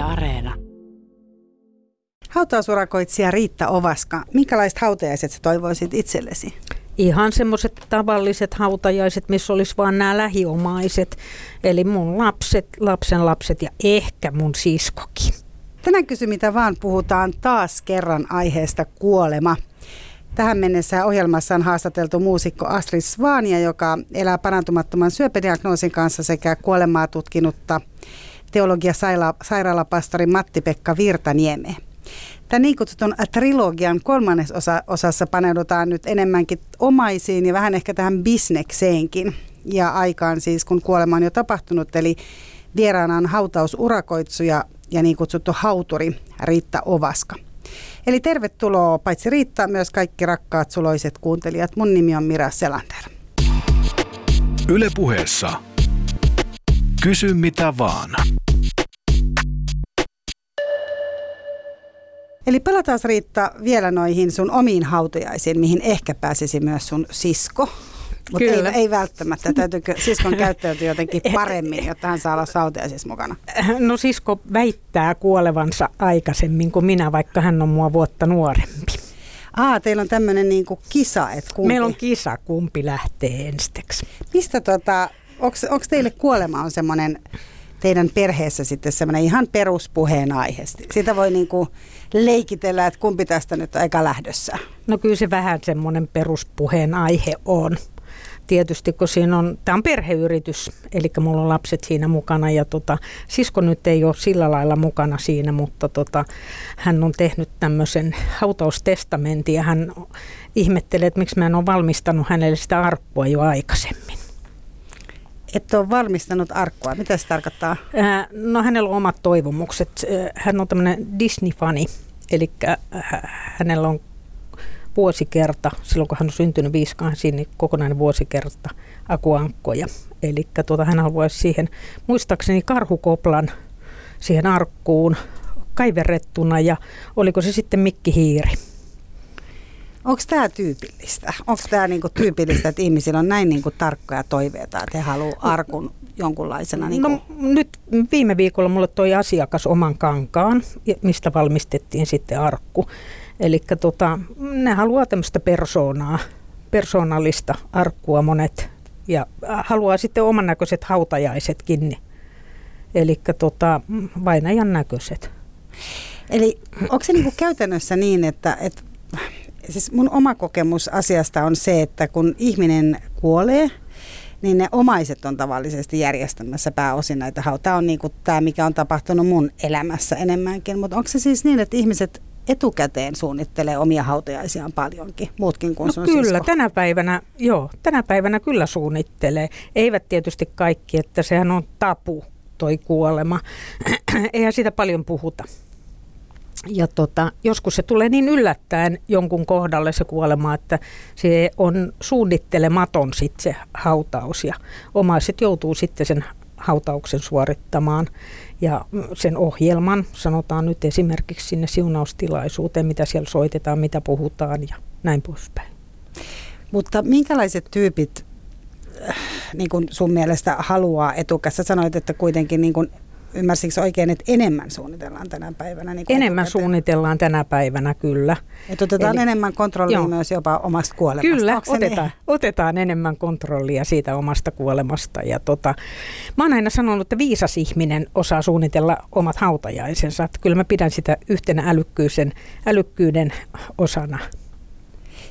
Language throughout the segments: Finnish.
Yle Areena. Hautausurakoitsija Riitta Ovaska, minkälaiset hautajaiset sä toivoisit itsellesi? Ihan semmoiset tavalliset hautajaiset, missä olisi vaan nämä lähiomaiset. Eli mun lapset, lapsen lapset ja ehkä mun siskokin. Tänään kysy mitä vaan puhutaan taas kerran aiheesta kuolema. Tähän mennessä ohjelmassa on haastateltu muusikko Astrid Svania, joka elää parantumattoman syöpädiagnoosin kanssa sekä kuolemaa tutkinutta teologia sairaalapastori Matti-Pekka Virtaniemeä. Tämän niin kutsutun trilogian kolmannes osa, osassa paneudutaan nyt enemmänkin omaisiin ja vähän ehkä tähän bisnekseenkin ja aikaan siis, kun kuolema on jo tapahtunut. Eli vieraana on hautausurakoitsuja ja niin kutsuttu hauturi Riitta Ovaska. Eli tervetuloa paitsi Riitta, myös kaikki rakkaat suloiset kuuntelijat. Mun nimi on Mira Selander. Ylepuheessa Kysy mitä vaan. Eli palataan Riitta vielä noihin sun omiin hautajaisiin, mihin ehkä pääsisi myös sun sisko. Mutta ei, ei välttämättä. Täytyykö siskon käyttäytyä jotenkin paremmin, jotta hän saa olla hautajaisissa mukana? No sisko väittää kuolevansa aikaisemmin kuin minä, vaikka hän on mua vuotta nuorempi. Aa, teillä on tämmöinen niinku kisa, että kumpi... Meillä on kisa, kumpi lähtee ensiksi. Mistä tota, onko teille kuolema on semmoinen teidän perheessä sitten semmoinen ihan peruspuheen aihe? Sitä voi niinku leikitellä, että kumpi tästä nyt aika lähdössä. No kyllä se vähän semmoinen peruspuheen aihe on. Tietysti kun siinä on, tämä on perheyritys, eli mulla on lapset siinä mukana ja tota, sisko nyt ei ole sillä lailla mukana siinä, mutta tota, hän on tehnyt tämmöisen hautaustestamentin ja hän ihmettelee, että miksi mä en ole valmistanut hänelle sitä arkkua jo aikaisemmin. Et ole valmistanut arkkua. Mitä se tarkoittaa? no hänellä on omat toivomukset. Hän on tämmöinen Disney-fani, eli hänellä on vuosikerta, silloin kun hän on syntynyt 58, niin kokonainen vuosikerta akuankkoja. Eli tuota, hän haluaisi siihen, muistaakseni karhukoplan siihen arkkuun kaiverrettuna ja oliko se sitten Mikki Hiiri. Onko tämä tyypillistä? Onko tämä niinku tyypillistä, että ihmisillä on näin niinku tarkkoja toiveita, että he haluavat arkun jonkunlaisena? Niinku? No, nyt viime viikolla mulle toi asiakas oman kankaan, mistä valmistettiin sitten arkku. Eli tota, ne haluaa tämmöistä persoonaa, persoonallista arkkua monet ja haluaa sitten oman näköiset hautajaisetkin. Eli tota, vainajan näköiset. Eli onko se niinku käytännössä niin, että, että siis mun oma kokemus asiasta on se, että kun ihminen kuolee, niin ne omaiset on tavallisesti järjestämässä pääosin näitä hautaa. Tämä on niin kuin tämä, mikä on tapahtunut mun elämässä enemmänkin. Mutta onko se siis niin, että ihmiset etukäteen suunnittelee omia hautajaisiaan paljonkin, muutkin kuin no sun kyllä, sisko. tänä päivänä, joo, tänä päivänä kyllä suunnittelee. Eivät tietysti kaikki, että sehän on tapu toi kuolema. Eihän sitä paljon puhuta. Ja tota, joskus se tulee niin yllättäen jonkun kohdalle se kuolema, että se on suunnittelematon sitten se hautaus ja omaiset joutuu sitten sen hautauksen suorittamaan ja sen ohjelman, sanotaan nyt esimerkiksi sinne siunaustilaisuuteen, mitä siellä soitetaan, mitä puhutaan ja näin poispäin. Mutta minkälaiset tyypit äh, niin kuin sun mielestä haluaa etukässä? Sanoit, että kuitenkin niin kuin ymmärsikö oikein, että enemmän suunnitellaan tänä päivänä? Niin enemmän etukäteen? suunnitellaan tänä päivänä, kyllä. Että otetaan Eli, enemmän kontrollia joo. myös jopa omasta kuolemasta. Kyllä, otetaan, niin? otetaan enemmän kontrollia siitä omasta kuolemasta. Ja tota, mä oon aina sanonut, että viisas ihminen osaa suunnitella omat hautajaisensa. Että kyllä mä pidän sitä yhtenä älykkyyden, älykkyyden osana.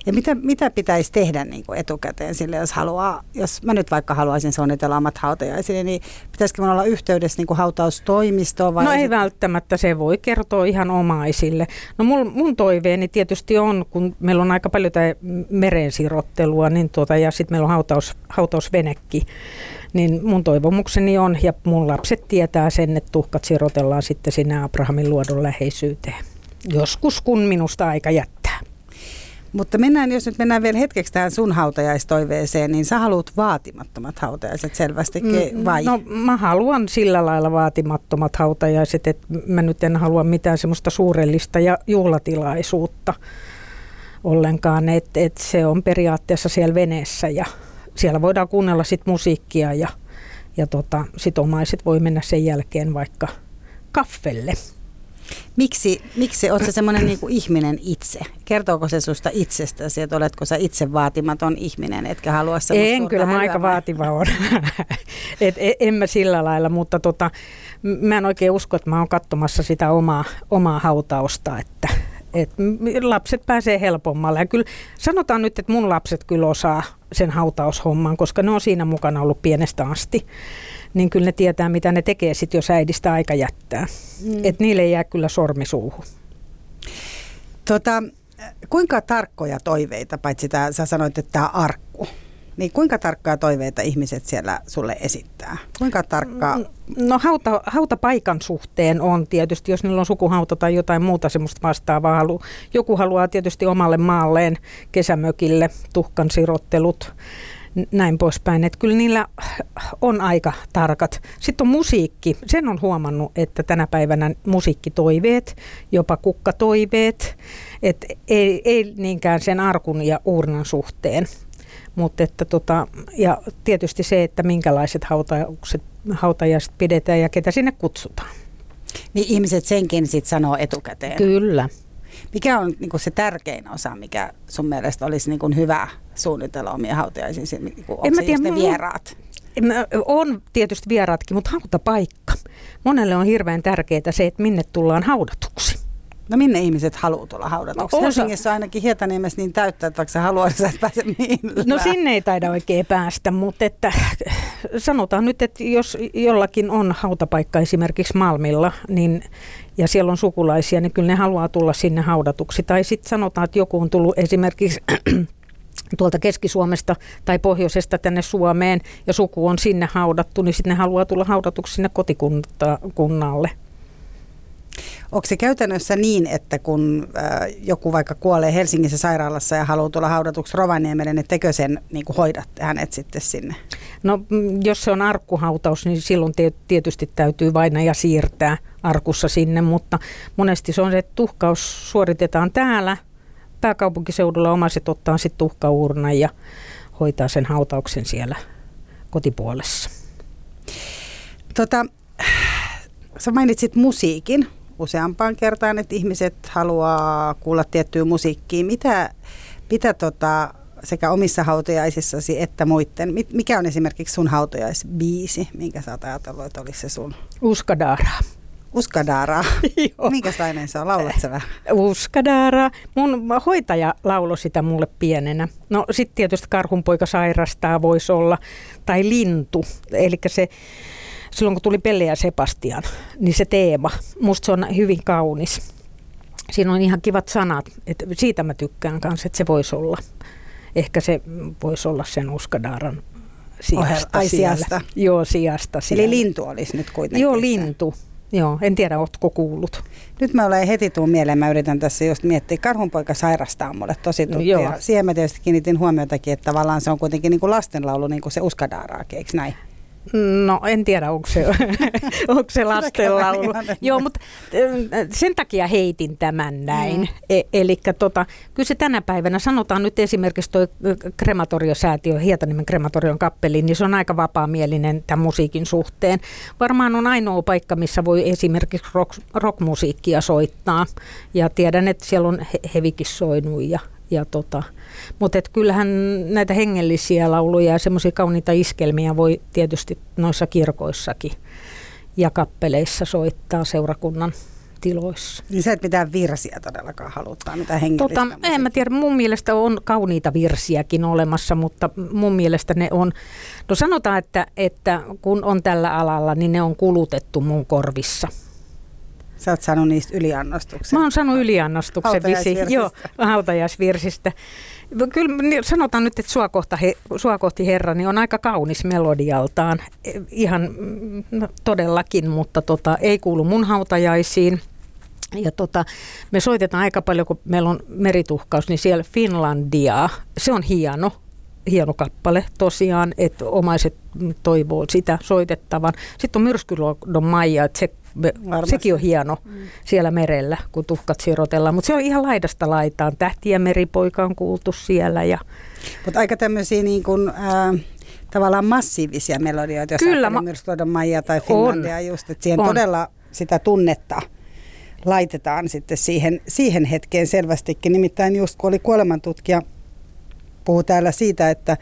Ja mitä, mitä pitäisi tehdä niin kuin etukäteen sille, jos haluaa, jos mä nyt vaikka haluaisin suunnitella omat hautajaisille, niin pitäisikö mun olla yhteydessä niin kuin hautaustoimistoon? Vai no ei välttämättä, se voi kertoa ihan omaisille. No mun, mun toiveeni tietysti on, kun meillä on aika paljon tämä merensirottelua, niin tuota, ja sitten meillä on hautaus, hautausvenekki, niin mun toivomukseni on, ja mun lapset tietää sen, että tuhkat sirotellaan sitten sinne Abrahamin luodon läheisyyteen. Joskus, kun minusta aika jättää. Mutta mennään, jos nyt mennään vielä hetkeksi tähän sun hautajaistoiveeseen, niin sä haluat vaatimattomat hautajaiset selvästikin, mm, vai? No mä haluan sillä lailla vaatimattomat hautajaiset, että mä nyt en halua mitään semmoista suurellista ja juhlatilaisuutta ollenkaan, että et se on periaatteessa siellä veneessä ja siellä voidaan kuunnella sit musiikkia ja, ja tota, sit omaiset voi mennä sen jälkeen vaikka kaffelle. Miksi, miksi olet semmoinen niin ihminen itse? Kertooko se susta itsestäsi, että oletko sä itse vaatimaton ihminen, etkä halua semmoista En, kyllä mä aika vaativa on. Et, e, en mä sillä lailla, mutta tota, mä en oikein usko, että mä oon katsomassa sitä omaa, omaa hautausta, että et lapset pääsee helpommalle. Ja kyllä sanotaan nyt, että mun lapset kyllä osaa sen hautaushomman, koska ne on siinä mukana ollut pienestä asti niin kyllä ne tietää, mitä ne tekee sitten, jos äidistä aika jättää. Mm. Että niille ei jää kyllä sormi suuhun. Tota, kuinka tarkkoja toiveita, paitsi tämä, sä sanoit, että tämä arkku, niin kuinka tarkkaa toiveita ihmiset siellä sulle esittää? Kuinka tarkkaa? Mm, no hauta, hautapaikan suhteen on tietysti, jos niillä on sukuhauta tai jotain muuta semmoista vastaavaa. Halu, joku haluaa tietysti omalle maalleen kesämökille tuhkan sirottelut näin poispäin. Että kyllä niillä on aika tarkat. Sitten on musiikki. Sen on huomannut, että tänä päivänä musiikkitoiveet, jopa kukkatoiveet, että ei, ei niinkään sen arkun ja uurnan suhteen. Mutta että tota, ja tietysti se, että minkälaiset hautaukset, hautajaiset pidetään ja ketä sinne kutsutaan. Niin ihmiset senkin sitten sanoo etukäteen. Kyllä. Mikä on niin se tärkein osa, mikä sun mielestä olisi niin hyvä suunnitella omia hautajaisiin? Niin onko en mä tiedä, ne vieraat? On tietysti vieraatkin, mutta hautapaikka. Monelle on hirveän tärkeää se, että minne tullaan haudatuksi. No minne ihmiset haluaa tulla haudatuksi? No, Helsingissä on ainakin Hietaniemessä niin täyttä, että vaikka sä haluat, sä et pääse millään. No sinne ei taida oikein päästä, mutta että sanotaan nyt, että jos jollakin on hautapaikka esimerkiksi Malmilla, niin ja siellä on sukulaisia, niin kyllä ne haluaa tulla sinne haudatuksi. Tai sitten sanotaan, että joku on tullut esimerkiksi tuolta Keski-Suomesta tai Pohjoisesta tänne Suomeen ja suku on sinne haudattu, niin sitten ne haluaa tulla haudatuksi sinne kotikunnalle. Onko se käytännössä niin, että kun äh, joku vaikka kuolee Helsingissä sairaalassa ja haluaa tulla haudatuksi Rovaniemelle, niin tekö sen niin kuin hoidatte hänet sitten sinne? No mm, jos se on arkkuhautaus, niin silloin tietysti täytyy vainaja siirtää arkussa sinne, mutta monesti se on se, että tuhkaus suoritetaan täällä pääkaupunkiseudulla, omaiset ottaa sitten tuhkaurnan ja hoitaa sen hautauksen siellä kotipuolessa. Tota, sä mainitsit musiikin useampaan kertaan, että ihmiset haluaa kuulla tiettyä musiikkia. Mitä, mitä tota, sekä omissa hautajaisissasi että muiden, mikä on esimerkiksi sun hautajaisbiisi, minkä sä oot ajatellut, että olisi se sun? Uskadara. Uskadara. Minkälainen se on? Laulat sä vähän? Uskadara. Mun hoitaja lauloi sitä mulle pienenä. No sitten tietysti karhunpoika sairastaa voisi olla. Tai lintu. Eli se silloin kun tuli Pelle ja Sebastian, niin se teema, musta se on hyvin kaunis. Siinä on ihan kivat sanat, että siitä mä tykkään kanssa, että se voisi olla. Ehkä se voisi olla sen Uskadaran sijasta. Ai sijasta. Joo, sijasta. Siellä. Eli lintu olisi nyt kuitenkin. Joo, lintu. Joo, en tiedä, ootko kuullut. Nyt mä olen heti tuun mieleen, mä yritän tässä just miettiä. Karhunpoika sairastaa mulle tosi tuttu. No, siihen mä tietysti kiinnitin huomiotakin, että tavallaan se on kuitenkin niin kuin lastenlaulu, niin kuin se Uskadaaraakin, eikö näin? No en tiedä, onko se, onko se lastenlaulu. Joo, mutta sen takia heitin tämän näin. Mm. E- Eli tota, kyllä se tänä päivänä, sanotaan nyt esimerkiksi tuo krematoriosäätiö, Hietaniemen krematorion kappeli, niin se on aika vapaamielinen tämän musiikin suhteen. Varmaan on ainoa paikka, missä voi esimerkiksi rock, rockmusiikkia soittaa. Ja tiedän, että siellä on hevikin soinut ja, ja tota, mutta kyllähän näitä hengellisiä lauluja ja semmoisia kauniita iskelmiä voi tietysti noissa kirkoissakin ja kappeleissa soittaa seurakunnan tiloissa. Niin sä et mitään virsiä todellakaan haluttaa, mitä hengellistä tota, En mä tiedä, mun mielestä on kauniita virsiäkin olemassa, mutta mun mielestä ne on, no sanotaan, että, että kun on tällä alalla, niin ne on kulutettu mun korvissa. Sä oot saanut niistä yliannostuksen. Mä oon saanut yliannostuksen visi, joo, hautajaisvirsistä. Kyllä niin sanotaan nyt, että sua, kohta he, sua kohti Herra niin on aika kaunis melodialtaan. E, ihan no, todellakin, mutta tota, ei kuulu mun hautajaisiin. Ja tota, me soitetaan aika paljon, kun meillä on merituhkaus, niin siellä Finlandia. Se on hieno, hieno kappale tosiaan, että omaiset toivoo sitä soitettavan. Sitten on Myrskyluodon Maija, että se Varmasti. Sekin on hieno mm. siellä merellä, kun tuhkat sirotellaan. Mutta se on ihan laidasta laitaan. Tähti ja meripoika on kuultu siellä. Ja... Mutta aika tämmöisiä niin kuin, äh, tavallaan massiivisia melodioita, jos Kyllä, ma- Myrskyluodon Maija tai Finlandia on. just. Että siihen on. todella sitä tunnetta laitetaan sitten siihen, siihen hetkeen selvästikin. Nimittäin just kun oli kuolemantutkija, puhuu täällä siitä, että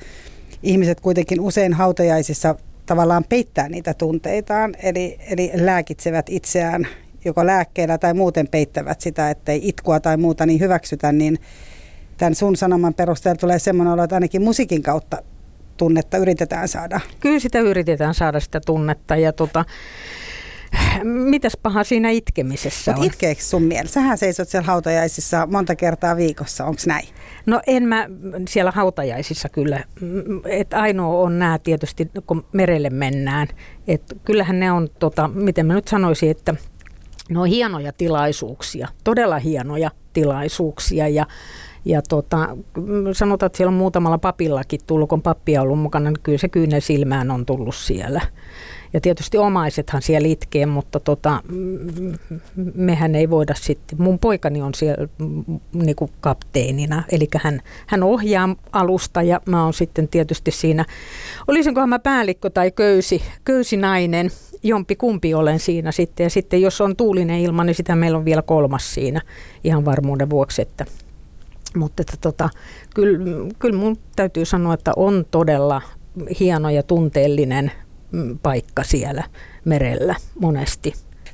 ihmiset kuitenkin usein hautajaisissa tavallaan peittää niitä tunteitaan, eli, eli lääkitsevät itseään joko lääkkeellä tai muuten peittävät sitä, ettei itkua tai muuta niin hyväksytä, niin tämän sun sanoman perusteella tulee semmoinen olo, että ainakin musiikin kautta tunnetta yritetään saada. Kyllä sitä yritetään saada sitä tunnetta ja tota, mitäs paha siinä itkemisessä Mut on? itkeekö sun mielestä? Sähän seisot siellä hautajaisissa monta kertaa viikossa, onko näin? No en mä siellä hautajaisissa kyllä. Et ainoa on nämä tietysti, kun merelle mennään. Et kyllähän ne on, tota, miten mä nyt sanoisin, että ne on hienoja tilaisuuksia, todella hienoja tilaisuuksia ja ja tota, sanotaan, että siellä on muutamalla papillakin tullut, kun pappi on ollut mukana, niin kyllä se kyynel silmään on tullut siellä. Ja tietysti omaisethan siellä itkee, mutta tota, mehän ei voida sitten. Mun poikani on siellä niin kuin kapteenina, eli hän, hän ohjaa alusta ja mä oon sitten tietysti siinä, olisinkohan mä päällikkö tai köysi, köysinainen, jompi kumpi olen siinä sitten. Ja sitten jos on tuulinen ilma, niin sitä meillä on vielä kolmas siinä ihan varmuuden vuoksi, että mutta että tota, kyllä, kyllä mun täytyy sanoa, että on todella hieno ja tunteellinen paikka siellä merellä monesti.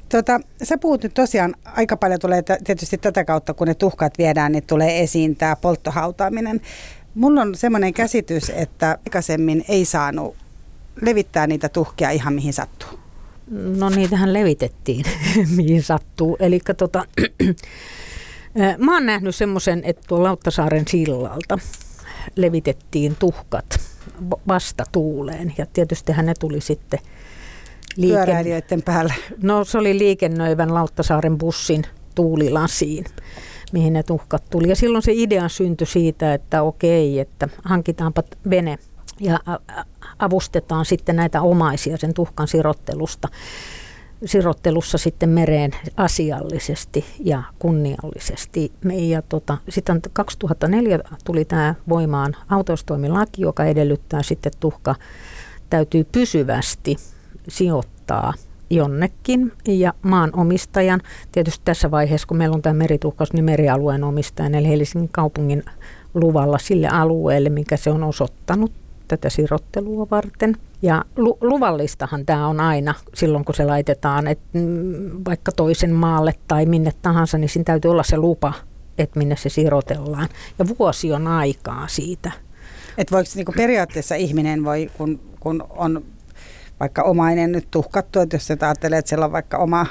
Tota, sä puhut nyt tosiaan, aika paljon tulee tietysti tätä kautta, kun ne tuhkat viedään, niin tulee esiin tämä polttohautaaminen. Mulla on semmoinen käsitys, että aikaisemmin ei saanut levittää niitä tuhkia ihan mihin sattuu. No niitähän levitettiin mihin sattuu. Eli tota, Mä oon nähnyt semmoisen, että tuolla Lauttasaaren sillalta levitettiin tuhkat vasta tuuleen ja tietysti ne tuli sitten liiken... päällä. No se oli liikennöivän Lauttasaaren bussin tuulilasiin, mihin ne tuhkat tuli. Ja silloin se idea syntyi siitä, että okei, että hankitaanpa vene ja avustetaan sitten näitä omaisia sen tuhkan sirottelusta sirottelussa sitten mereen asiallisesti ja kunniallisesti. Ja tota, sitten 2004 tuli tämä voimaan autostoimilaki, joka edellyttää sitten tuhka täytyy pysyvästi sijoittaa jonnekin ja maanomistajan, tietysti tässä vaiheessa kun meillä on tämä merituhkaus, niin merialueen omistajan eli Helsingin kaupungin luvalla sille alueelle, mikä se on osoittanut tätä sirottelua varten. Ja lu- luvallistahan tämä on aina silloin, kun se laitetaan, että mm, vaikka toisen maalle tai minne tahansa, niin siinä täytyy olla se lupa, että minne se sirotellaan. Ja vuosi on aikaa siitä. Että voiko niinku periaatteessa ihminen voi, kun, kun on vaikka omainen nyt tuhkattu, että jos ajattelee, että siellä on vaikka oma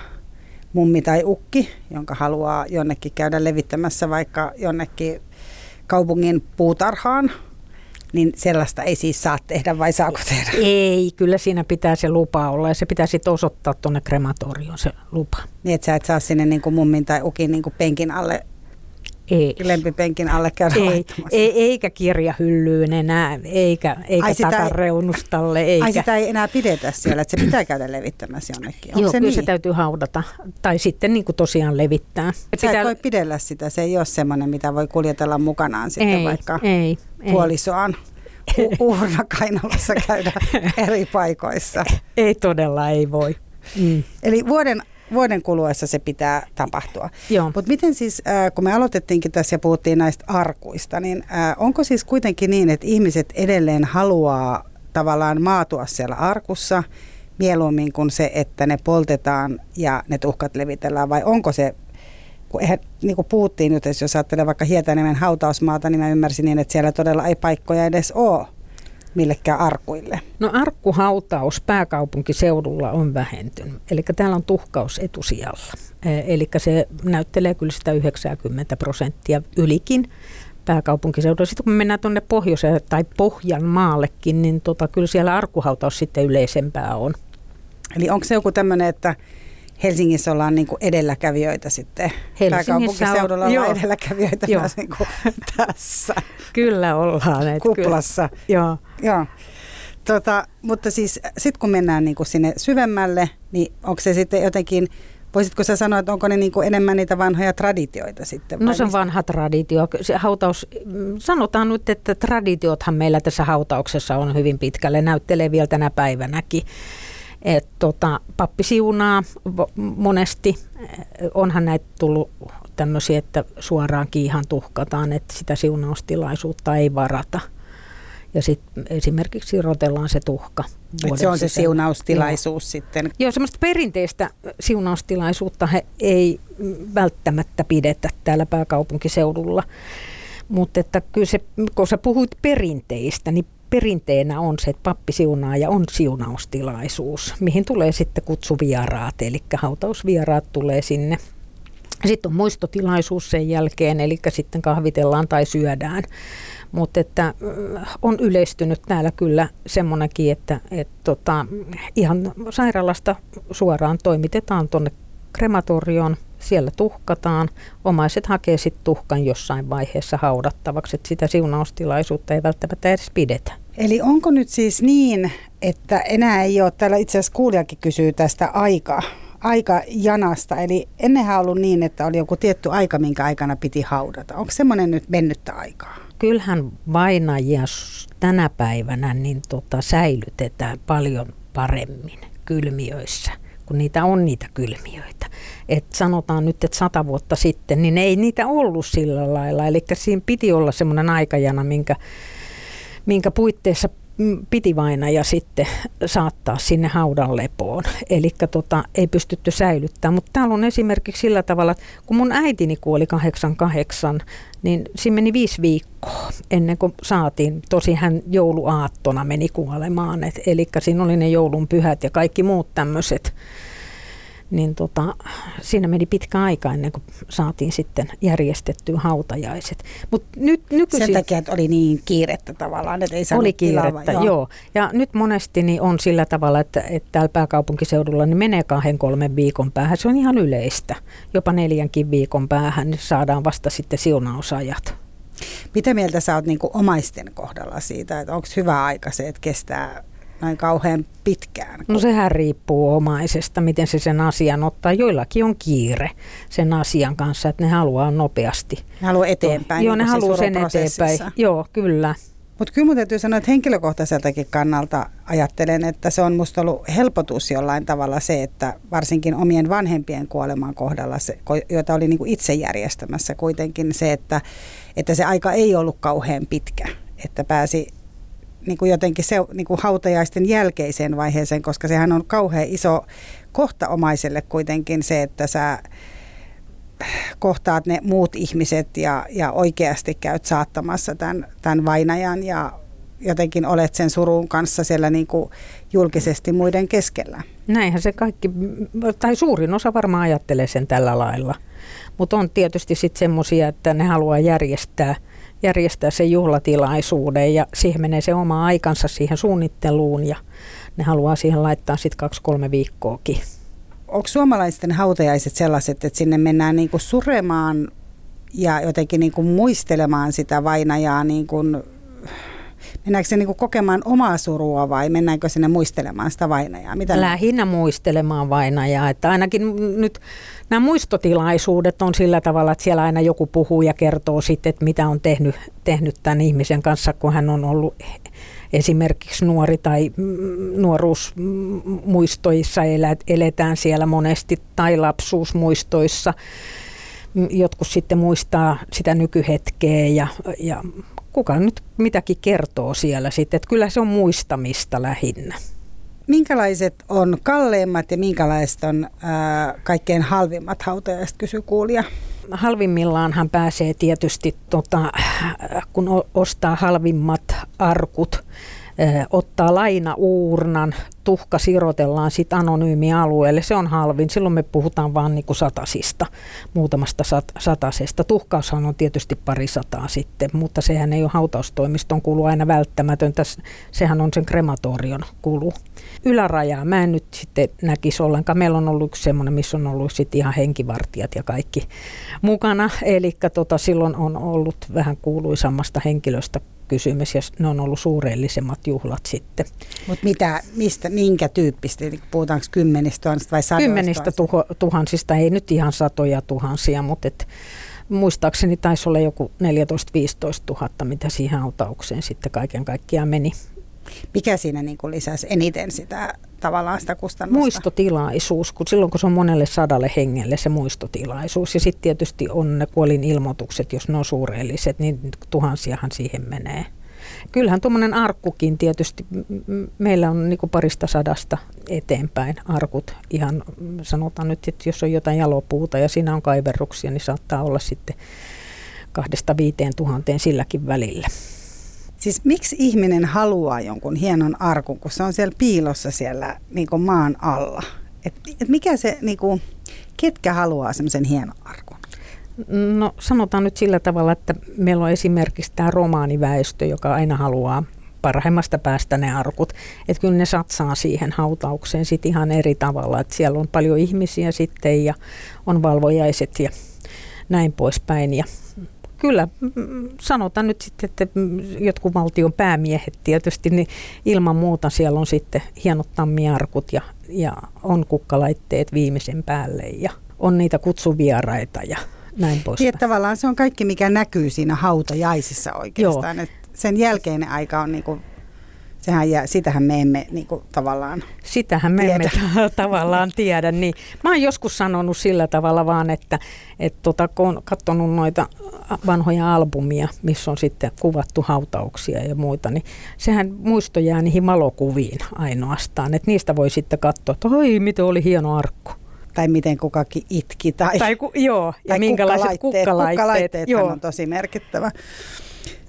mummi tai ukki, jonka haluaa jonnekin käydä levittämässä vaikka jonnekin kaupungin puutarhaan, niin sellaista ei siis saa tehdä vai saako tehdä? Ei, kyllä siinä pitää se lupa olla ja se pitää sitten osoittaa tuonne krematorioon se lupa. Niin, että sä et saa sinne niin kuin mummin tai ukin niin kuin penkin alle ei. lempipenkin alle käydä ei, ei, eikä kirjahyllyyn enää, eikä, eikä ai takareunustalle. Eikä. Ai sitä ei enää pidetä siellä, että se pitää käydä levittämässä jonnekin. Onko Joo, se kyllä niin? se täytyy haudata. Tai sitten niin kuin tosiaan levittää. Sä pitää... et voi pidellä sitä, se ei ole semmoinen, mitä voi kuljetella mukanaan sitten ei, vaikka ei, puolisoaan. uhrana kainalossa käydä eri paikoissa. Ei todella, ei voi. Mm. Eli vuoden vuoden kuluessa se pitää tapahtua. Mutta miten siis, äh, kun me aloitettiinkin tässä ja puhuttiin näistä arkuista, niin äh, onko siis kuitenkin niin, että ihmiset edelleen haluaa tavallaan maatua siellä arkussa mieluummin kuin se, että ne poltetaan ja ne tuhkat levitellään, vai onko se kun eihän, niin kuin puhuttiin nyt, jos ajattelee vaikka Hietaniemen hautausmaata, niin mä ymmärsin niin, että siellä todella ei paikkoja edes ole millekään arkuille? No arkkuhautaus pääkaupunkiseudulla on vähentynyt, eli täällä on tuhkaus etusijalla. Eli se näyttelee kyllä sitä 90 prosenttia ylikin pääkaupunkiseudulla. Sitten kun me mennään tuonne pohjoiseen tai Pohjanmaallekin, niin tota, kyllä siellä arkkuhautaus sitten yleisempää on. Eli onko se joku tämmöinen, että Helsingissä ollaan niin kuin edelläkävijöitä sitten. Pääkaupunkiseudulla on, ollaan edelläkävijöitä joo. myös niin kuin tässä. Kyllä ollaan. Et Kuplassa. Kyllä. Joo. joo. Tota, mutta siis sitten kun mennään niin kuin sinne syvemmälle, niin onko se sitten jotenkin, voisitko sä sanoa, että onko ne niin enemmän niitä vanhoja traditioita sitten? No se on vanha traditio. Se hautaus, sanotaan nyt, että traditiothan meillä tässä hautauksessa on hyvin pitkälle, näyttelee vielä tänä päivänäkin. Et tota, pappi siunaa monesti. Onhan näitä tullut tämmöisiä, että suoraan kiihan tuhkataan, että sitä siunaustilaisuutta ei varata. Ja sitten esimerkiksi rotellaan se tuhka. Et se on se siunaustilaisuus Joo. sitten. Joo, semmoista perinteistä siunaustilaisuutta he ei välttämättä pidetä täällä pääkaupunkiseudulla. Mutta että kyllä se, kun sä puhuit perinteistä, niin perinteenä on se, että pappi siunaa ja on siunaustilaisuus, mihin tulee sitten kutsuvieraat, eli hautausvieraat tulee sinne. Sitten on muistotilaisuus sen jälkeen, eli sitten kahvitellaan tai syödään. Mutta että on yleistynyt täällä kyllä semmoinenkin, että et tota, ihan sairaalasta suoraan toimitetaan tuonne krematorioon, siellä tuhkataan. Omaiset hakee sitten tuhkan jossain vaiheessa haudattavaksi, että sitä siunaustilaisuutta ei välttämättä edes pidetä. Eli onko nyt siis niin, että enää ei ole, täällä itse asiassa kuulijakin kysyy tästä aikaa, aikajanasta. Eli ennenhän ollut niin, että oli joku tietty aika, minkä aikana piti haudata. Onko semmoinen nyt mennyttä aikaa? Kyllähän vainajia tänä päivänä niin tota, säilytetään paljon paremmin kylmiöissä, kun niitä on niitä kylmiöitä. Et sanotaan nyt, että sata vuotta sitten, niin ei niitä ollut sillä lailla. Eli siinä piti olla semmoinen aikajana, minkä, minkä puitteissa piti ja sitten saattaa sinne haudan lepoon. Eli tota, ei pystytty säilyttämään. Mutta täällä on esimerkiksi sillä tavalla, että kun mun äitini kuoli 88, niin siinä meni viisi viikkoa ennen kuin saatiin. Tosi hän jouluaattona meni kuolemaan. eli siinä oli ne joulun pyhät ja kaikki muut tämmöiset niin tota, siinä meni pitkä aika ennen kuin saatiin sitten järjestettyä hautajaiset. Mut nyt nykyisin, Sen takia, että oli niin kiirettä tavallaan, että ei Oli kiirettä, joo. joo. Ja nyt monesti niin on sillä tavalla, että, että täällä pääkaupunkiseudulla niin menee kahden kolmen viikon päähän. Se on ihan yleistä. Jopa neljänkin viikon päähän niin saadaan vasta sitten siunausajat. Mitä mieltä sä oot niin omaisten kohdalla siitä, että onko hyvä aika se, että kestää näin kauhean pitkään? No sehän riippuu omaisesta, miten se sen asian ottaa. Joillakin on kiire sen asian kanssa, että ne haluaa nopeasti. Ne haluaa eteenpäin. Joo, ne niin haluaa sen eteenpäin. Joo, kyllä. Mutta kyllä mun täytyy sanoa, että henkilökohtaiseltakin kannalta ajattelen, että se on musta ollut helpotus jollain tavalla se, että varsinkin omien vanhempien kuoleman kohdalla, se, joita oli niinku itse järjestämässä kuitenkin se, että, että se aika ei ollut kauhean pitkä, että pääsi niin kuin jotenkin se niin kuin hautajaisten jälkeiseen vaiheeseen, koska sehän on kauhean iso kohta omaiselle kuitenkin se, että sä kohtaat ne muut ihmiset ja, ja oikeasti käyt saattamassa tämän, tämän vainajan ja jotenkin olet sen surun kanssa siellä niin kuin julkisesti muiden keskellä. Näinhän se kaikki, tai suurin osa varmaan ajattelee sen tällä lailla. Mutta on tietysti sitten semmoisia, että ne haluaa järjestää – järjestää sen juhlatilaisuuden ja siihen menee se oma aikansa siihen suunnitteluun ja ne haluaa siihen laittaa sitten kaksi-kolme viikkoakin. Onko suomalaisten hautajaiset sellaiset, että sinne mennään niinku suremaan ja jotenkin niinku muistelemaan sitä vainajaa, niinku, mennäänkö se niinku kokemaan omaa surua vai mennäänkö sinne muistelemaan sitä vainajaa? Mitä Lähinnä muistelemaan vainajaa, että ainakin nyt nämä muistotilaisuudet on sillä tavalla, että siellä aina joku puhuu ja kertoo sitten, että mitä on tehnyt, tehnyt tämän ihmisen kanssa, kun hän on ollut esimerkiksi nuori tai nuoruusmuistoissa eletään siellä monesti tai lapsuusmuistoissa. Jotkut sitten muistaa sitä nykyhetkeä ja, ja kuka nyt mitäkin kertoo siellä sitten. Että kyllä se on muistamista lähinnä. Minkälaiset on kalleimmat ja minkälaiset on ää, kaikkein halvimmat hautajaiset, kysyy kuulija. Halvimmillaan hän pääsee tietysti, tota, kun ostaa halvimmat arkut, ottaa lainauurnan, tuhka sirotellaan sitten anonyymialueelle. Se on halvin. Silloin me puhutaan vain niinku satasista, muutamasta sat- satasesta. Tuhkaushan on tietysti pari sataa sitten, mutta sehän ei ole hautaustoimiston kulu aina välttämätöntä. Sehän on sen krematorion kulu. Ylärajaa mä en nyt sitten näkisi ollenkaan. Meillä on ollut yksi semmoinen, missä on ollut sitten ihan henkivartijat ja kaikki mukana. Eli tota, silloin on ollut vähän kuuluisammasta henkilöstä kysymys ja ne on ollut suurellisemmat juhlat sitten. Mutta mitä, mistä, minkä tyyppistä, eli puhutaanko kymmenistä tuhansista vai sadoista? Kymmenistä tuho, tuhansista, ei nyt ihan satoja tuhansia, mutta et, muistaakseni taisi olla joku 14-15 000, mitä siihen autaukseen sitten kaiken kaikkiaan meni. Mikä siinä niin lisäsi eniten sitä tavallaan sitä kustannusta? Muistotilaisuus, kun silloin kun se on monelle sadalle hengelle se muistotilaisuus. Ja sitten tietysti on ne kuolin ilmoitukset, jos ne on suurelliset, niin tuhansiahan siihen menee. Kyllähän tuommoinen arkkukin tietysti, meillä on niin parista sadasta eteenpäin arkut. Ihan sanotaan nyt, että jos on jotain jalopuuta ja siinä on kaiverruksia, niin saattaa olla sitten kahdesta viiteen tuhanteen silläkin välillä. Siis miksi ihminen haluaa jonkun hienon arkun, kun se on siellä piilossa siellä niin maan alla? Et, et mikä se, niin kuin, ketkä haluaa semmoisen hienon arkun? No sanotaan nyt sillä tavalla, että meillä on esimerkiksi tämä romaaniväestö, joka aina haluaa parhaimmasta päästä ne arkut. Että kyllä ne satsaa siihen hautaukseen sitten ihan eri tavalla. Että siellä on paljon ihmisiä sitten ja on valvojaiset ja näin poispäin. Ja kyllä sanotaan nyt sitten, että jotkut valtion päämiehet tietysti, niin ilman muuta siellä on sitten hienot tammiarkut ja, ja on kukkalaitteet viimeisen päälle ja on niitä kutsuvieraita ja näin poispäin. Niin, tavallaan se on kaikki, mikä näkyy siinä hautajaisissa oikeastaan. Joo. sen jälkeinen aika on niin kuin Sehän jää, sitähän me emme niin kuin, tavallaan Sitähän me tiedä. emme tavallaan tiedä. Niin. Mä oon joskus sanonut sillä tavalla vaan, että et tota, kun on katsonut noita vanhoja albumia, missä on sitten kuvattu hautauksia ja muita, niin sehän muisto jää niihin malokuviin ainoastaan. Että niistä voi sitten katsoa, että oi, miten oli hieno arkku tai miten kukakin itki. Tai, tai ku, joo, ja minkälaiset kukkalaitteet. Kukkalaitteet, kukkalaitteet joo. on tosi merkittävä.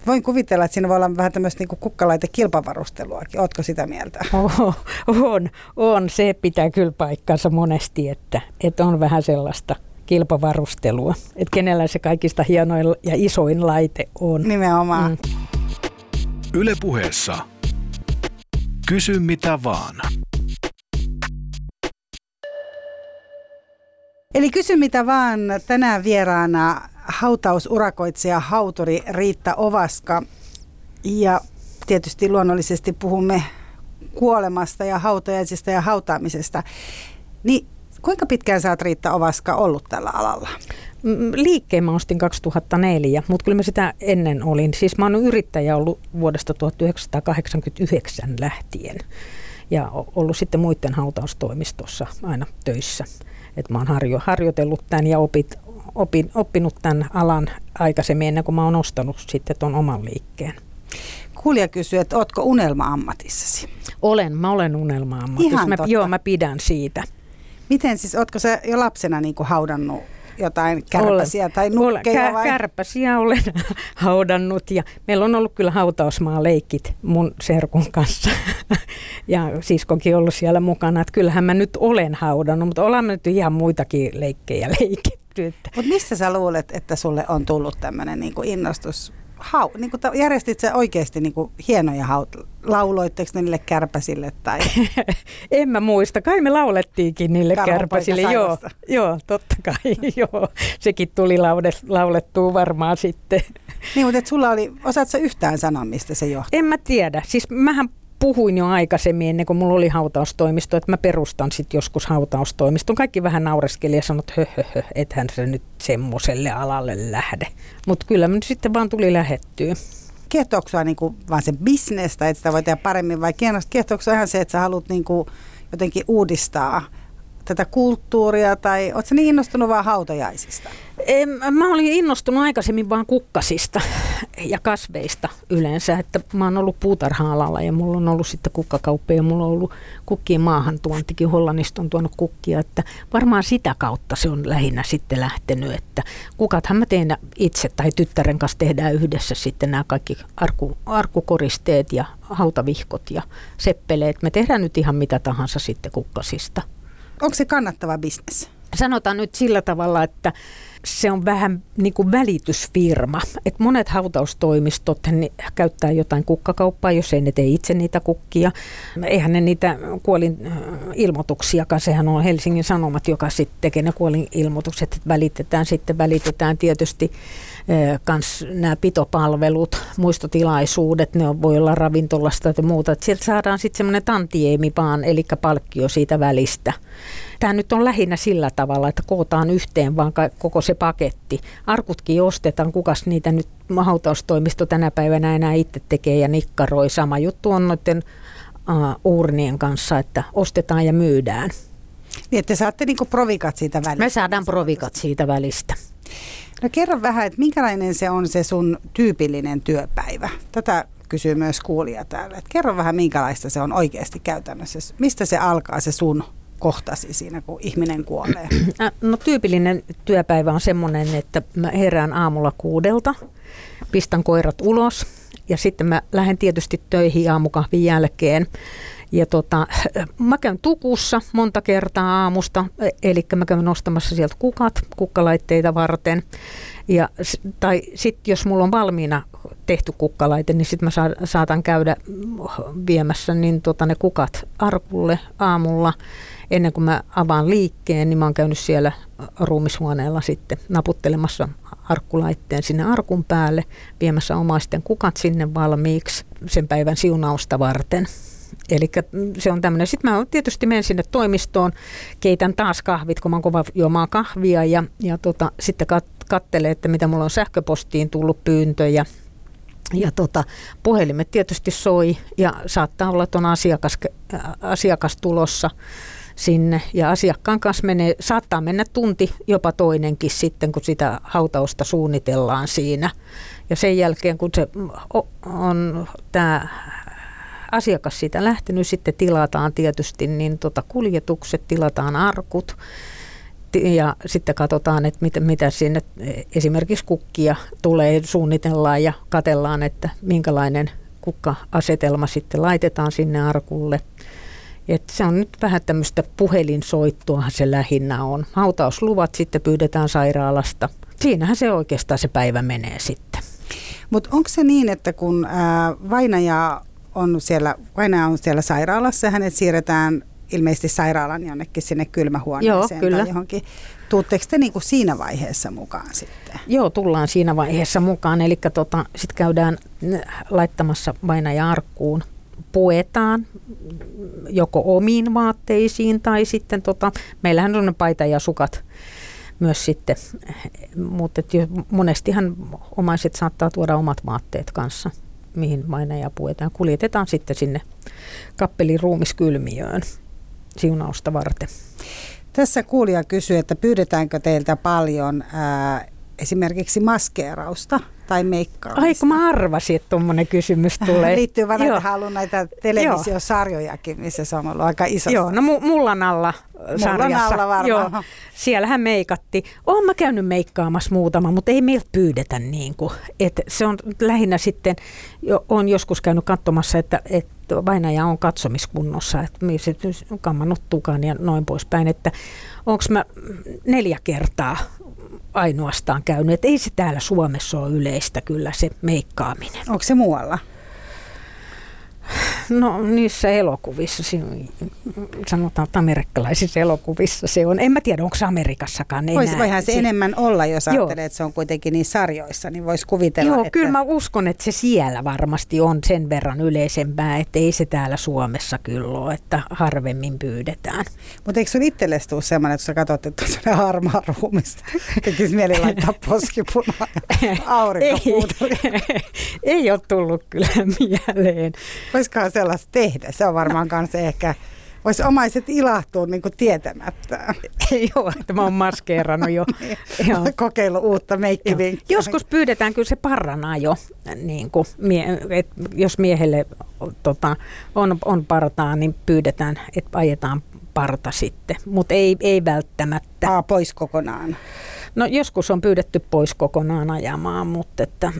Voin kuvitella, että siinä voi olla vähän tämmöistä niin kukkalaite-kilpavarusteluakin. Oletko sitä mieltä? Oh, on, on. Se pitää kyllä paikkansa monesti, että, että on vähän sellaista kilpavarustelua. Että kenellä se kaikista hienoin ja isoin laite on. Nimenomaan. Mm. Ylepuheessa Kysy mitä vaan. Eli kysy mitä vaan tänään vieraana hautausurakoitsija hauturi Riitta Ovaska. Ja tietysti luonnollisesti puhumme kuolemasta ja hautajaisista ja hautaamisesta. Niin kuinka pitkään sä oot Riitta Ovaska ollut tällä alalla? Liikkeen mä ostin 2004, mutta kyllä mä sitä ennen olin. Siis mä oon yrittäjä ollut vuodesta 1989 lähtien ja ollut sitten muiden hautaustoimistossa aina töissä. Et mä oon harjo, harjoitellut tämän ja opit, opin, oppinut tämän alan aikaisemmin ennen kuin mä oon ostanut sitten tuon oman liikkeen. Kuulija kysyy, että ootko unelma-ammatissasi? Olen, mä olen unelma-ammatissa. Mä. Joo, mä pidän siitä. Miten siis, ootko sä jo lapsena niin kuin haudannut jotain kärpäsiä tai nukkeja vai? Kärpäsiä olen haudannut ja meillä on ollut kyllä hautausmaa leikit mun serkun kanssa ja siskonkin ollut siellä mukana, että kyllähän mä nyt olen haudannut, mutta olemme nyt ihan muitakin leikkejä leikitty. Mutta mistä sä luulet, että sulle on tullut tämmöinen niinku innostus hau, niin kuin järjestit sä oikeasti niin kuin hienoja haut, lauloitteko niille kärpäsille? Tai? en mä muista, kai me laulettiinkin niille kärpäsille, joo, joo, totta kai, joo. Sekin tuli laulettua varmaan sitten. Niin, mutta et sulla oli, osaatko yhtään sanoa, mistä se johtuu? En mä tiedä, siis mähän puhuin jo aikaisemmin ennen kuin mulla oli hautaustoimisto, että mä perustan sitten joskus hautaustoimiston. Kaikki vähän naureskeli ja sanoi, että hö, hö, hö, ethän se nyt semmoiselle alalle lähde. Mutta kyllä mä sitten vaan tuli lähettyä. Kiehtooko sua niinku vaan se bisnestä, että sitä voi tehdä paremmin vai kiehtooko ihan se, että sä haluat niinku jotenkin uudistaa tätä kulttuuria tai oletko niin innostunut vaan hautajaisista? En, mä olin innostunut aikaisemmin vaan kukkasista ja kasveista yleensä, että mä oon ollut puutarha-alalla ja mulla on ollut sitten kukkakauppa ja mulla on ollut kukkien maahantuontikin, Hollannista on tuonut kukkia, että varmaan sitä kautta se on lähinnä sitten lähtenyt, että kukathan mä teen itse tai tyttären kanssa tehdään yhdessä sitten nämä kaikki arku, arkukoristeet ja hautavihkot ja seppeleet. Me tehdään nyt ihan mitä tahansa sitten kukkasista. Onko se kannattava bisnes? Sanotaan nyt sillä tavalla, että se on vähän niin kuin välitysfirma. Et monet hautaustoimistot ne käyttää jotain kukkakauppaa, jos ei ne tee itse niitä kukkia. Eihän ne niitä kuolin äh, ilmoituksiakaan, sehän on Helsingin Sanomat, joka sitten tekee ne kuolin ilmoitukset, että välitetään sitten, välitetään tietysti kans nämä pitopalvelut, muistotilaisuudet, ne voi olla ravintolasta ja muuta. Et sieltä saadaan sitten semmoinen tantieemi vaan, eli palkkio siitä välistä tämä nyt on lähinnä sillä tavalla, että kootaan yhteen vaan koko se paketti. Arkutkin ostetaan, kukas niitä nyt hautaustoimisto tänä päivänä enää itse tekee ja nikkaroi. Sama juttu on noiden uh, urnien kanssa, että ostetaan ja myydään. Niin, että saatte niinku provikat siitä välistä. Me saadaan provikat siitä välistä. No kerro vähän, että minkälainen se on se sun tyypillinen työpäivä? Tätä kysyy myös kuulija täällä. Että kerro vähän, minkälaista se on oikeasti käytännössä. Mistä se alkaa se sun kohtasi siinä, kun ihminen kuolee? No tyypillinen työpäivä on semmoinen, että mä herään aamulla kuudelta, pistän koirat ulos ja sitten mä lähden tietysti töihin aamukahvin jälkeen. Ja tota, mä käyn tukussa monta kertaa aamusta, eli mä käyn nostamassa sieltä kukat, kukkalaitteita varten. Ja, tai sitten jos mulla on valmiina tehty kukkalaite, niin sitten mä saatan käydä viemässä niin tota ne kukat arkulle aamulla. Ennen kuin mä avaan liikkeen, niin mä oon käynyt siellä ruumishuoneella sitten naputtelemassa arkkulaitteen sinne arkun päälle, viemässä omaisten kukat sinne valmiiksi sen päivän siunausta varten. Eli se on tämmöinen. Sitten mä tietysti menen sinne toimistoon, keitän taas kahvit, kun mä oon kova juomaan kahvia ja, ja tota, sitten kat- kattelee, että mitä mulla on sähköpostiin tullut pyyntöjä. Ja tota, puhelimet tietysti soi ja saattaa olla, että on asiakas, asiakas tulossa sinne ja asiakkaan kanssa menee, saattaa mennä tunti, jopa toinenkin sitten, kun sitä hautausta suunnitellaan siinä. Ja sen jälkeen, kun se on tämä asiakas siitä lähtenyt, sitten tilataan tietysti niin tota kuljetukset, tilataan arkut ja sitten katsotaan, että mitä, mitä sinne esimerkiksi kukkia tulee, suunnitellaan ja katellaan, että minkälainen kukka-asetelma sitten laitetaan sinne arkulle. Et se on nyt vähän tämmöistä puhelinsoittoa se lähinnä on. Hautausluvat sitten pyydetään sairaalasta. Siinähän se oikeastaan se päivä menee sitten. Mutta onko se niin, että kun vainaja on siellä, vainaja on siellä sairaalassa ja hänet siirretään ilmeisesti sairaalan jonnekin sinne kylmähuoneeseen Joo, kyllä. tai johonkin. Tuutteko te niinku siinä vaiheessa mukaan sitten? Joo, tullaan siinä vaiheessa mukaan. Eli tota, sitten käydään laittamassa vainaja arkkuun puetaan joko omiin vaatteisiin tai sitten tota, meillähän on paita ja sukat myös sitten, mutta monestihan omaiset saattaa tuoda omat vaatteet kanssa, mihin ja puetaan. Kuljetetaan sitten sinne kappelin ruumiskylmiöön siunausta varten. Tässä kuulija kysyy, että pyydetäänkö teiltä paljon ää, esimerkiksi maskeerausta tai meikkaamista. Ai kun mä arvasin, että tuommoinen kysymys tulee. Liittyy vähän tähän ollut näitä televisiosarjojakin, missä se on ollut aika iso. Joo, no Mullan alla sarjassa. Mullan alla varmaan. Joo, siellähän meikatti. Oon mä käynyt meikkaamassa muutama, mutta ei meiltä pyydetä niin kuin. Et se on lähinnä sitten, jo, on joskus käynyt katsomassa, että, että vainaja on katsomiskunnossa, että se on kammannut tukan ja noin poispäin, että onko mä neljä kertaa ainoastaan käynyt. Että ei se täällä Suomessa ole yleistä kyllä se meikkaaminen. Onko se muualla? No niissä elokuvissa, sanotaan että amerikkalaisissa elokuvissa se on. En mä tiedä, onko se Amerikassakaan enää. Vois, voihan se si- enemmän olla, jos ajattelee, että se on kuitenkin niin sarjoissa, niin voisi kuvitella, Joo, että... kyllä mä uskon, että se siellä varmasti on sen verran yleisempää, että ei se täällä Suomessa kyllä ole, että harvemmin pyydetään. Mutta eikö sun itsellesi tule semmoinen, että sä katsot, että on sellainen harmaa ruumis, tekisi mieli laittaa poskipunaa ei, ei ole tullut kyllä mieleen voisikohan sellaista tehdä? Se on varmaan kanssa ehkä, voisi omaiset ilahtua niin kuin tietämättä. Joo, että mä oon maskeerannut jo. niin, Kokeillut uutta meikkivinkkiä. Joskus pyydetään kyllä se parranajo, niin kuin, et jos miehelle tota, on, on partaa, niin pyydetään, että ajetaan parta sitten, mutta ei, ei välttämättä. Aa, pois kokonaan. No joskus on pyydetty pois kokonaan ajamaan, mutta että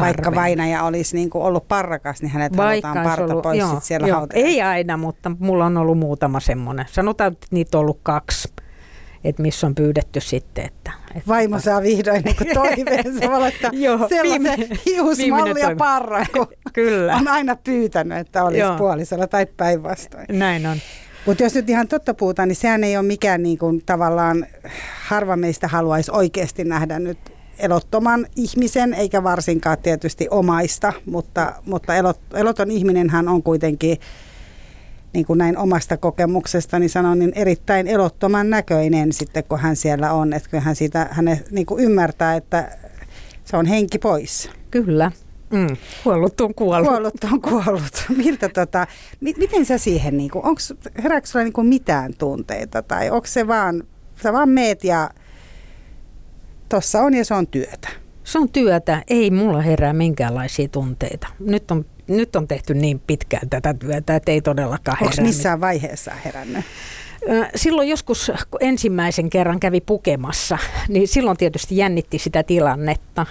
Vaikka vainaja olisi niin kuin ollut parrakas, niin hänet Vaikka halutaan parta ollut, pois joo, siellä joo, Ei aina, mutta mulla on ollut muutama semmoinen. Sanotaan, että niitä on ollut kaksi että missä on pyydetty sitten. Että, että Vaimo saa vihdoin niin toiveensa että Joo, sellaisen hiusmalli ja parra, kun Kyllä. on aina pyytänyt, että olisi Joo. puolisolla tai päinvastoin. Näin on. Mutta jos nyt ihan totta puhutaan, niin sehän ei ole mikään niin kuin, tavallaan, harva meistä haluaisi oikeasti nähdä nyt elottoman ihmisen, eikä varsinkaan tietysti omaista, mutta, mutta elot, eloton ihminenhän on kuitenkin, niin kuin näin omasta kokemuksesta, niin sanon, niin erittäin elottoman näköinen sitten, kun hän siellä on. Että hän siitä, hän niin kuin ymmärtää, että se on henki pois. Kyllä, Mm, kuollut on kuollut. Kuollut on kuollut. Miltä tota, mi- miten sä siihen, niinku, onks, herääkö sulla niinku mitään tunteita tai onko se vaan, sä vaan meet ja tossa on ja se on työtä? Se on työtä, ei mulla herää minkäänlaisia tunteita. Nyt on, nyt on tehty niin pitkään tätä työtä, että ei todellakaan Onko herää. missään vaiheessa herännyt? Silloin joskus, kun ensimmäisen kerran kävi pukemassa, niin silloin tietysti jännitti sitä tilannetta,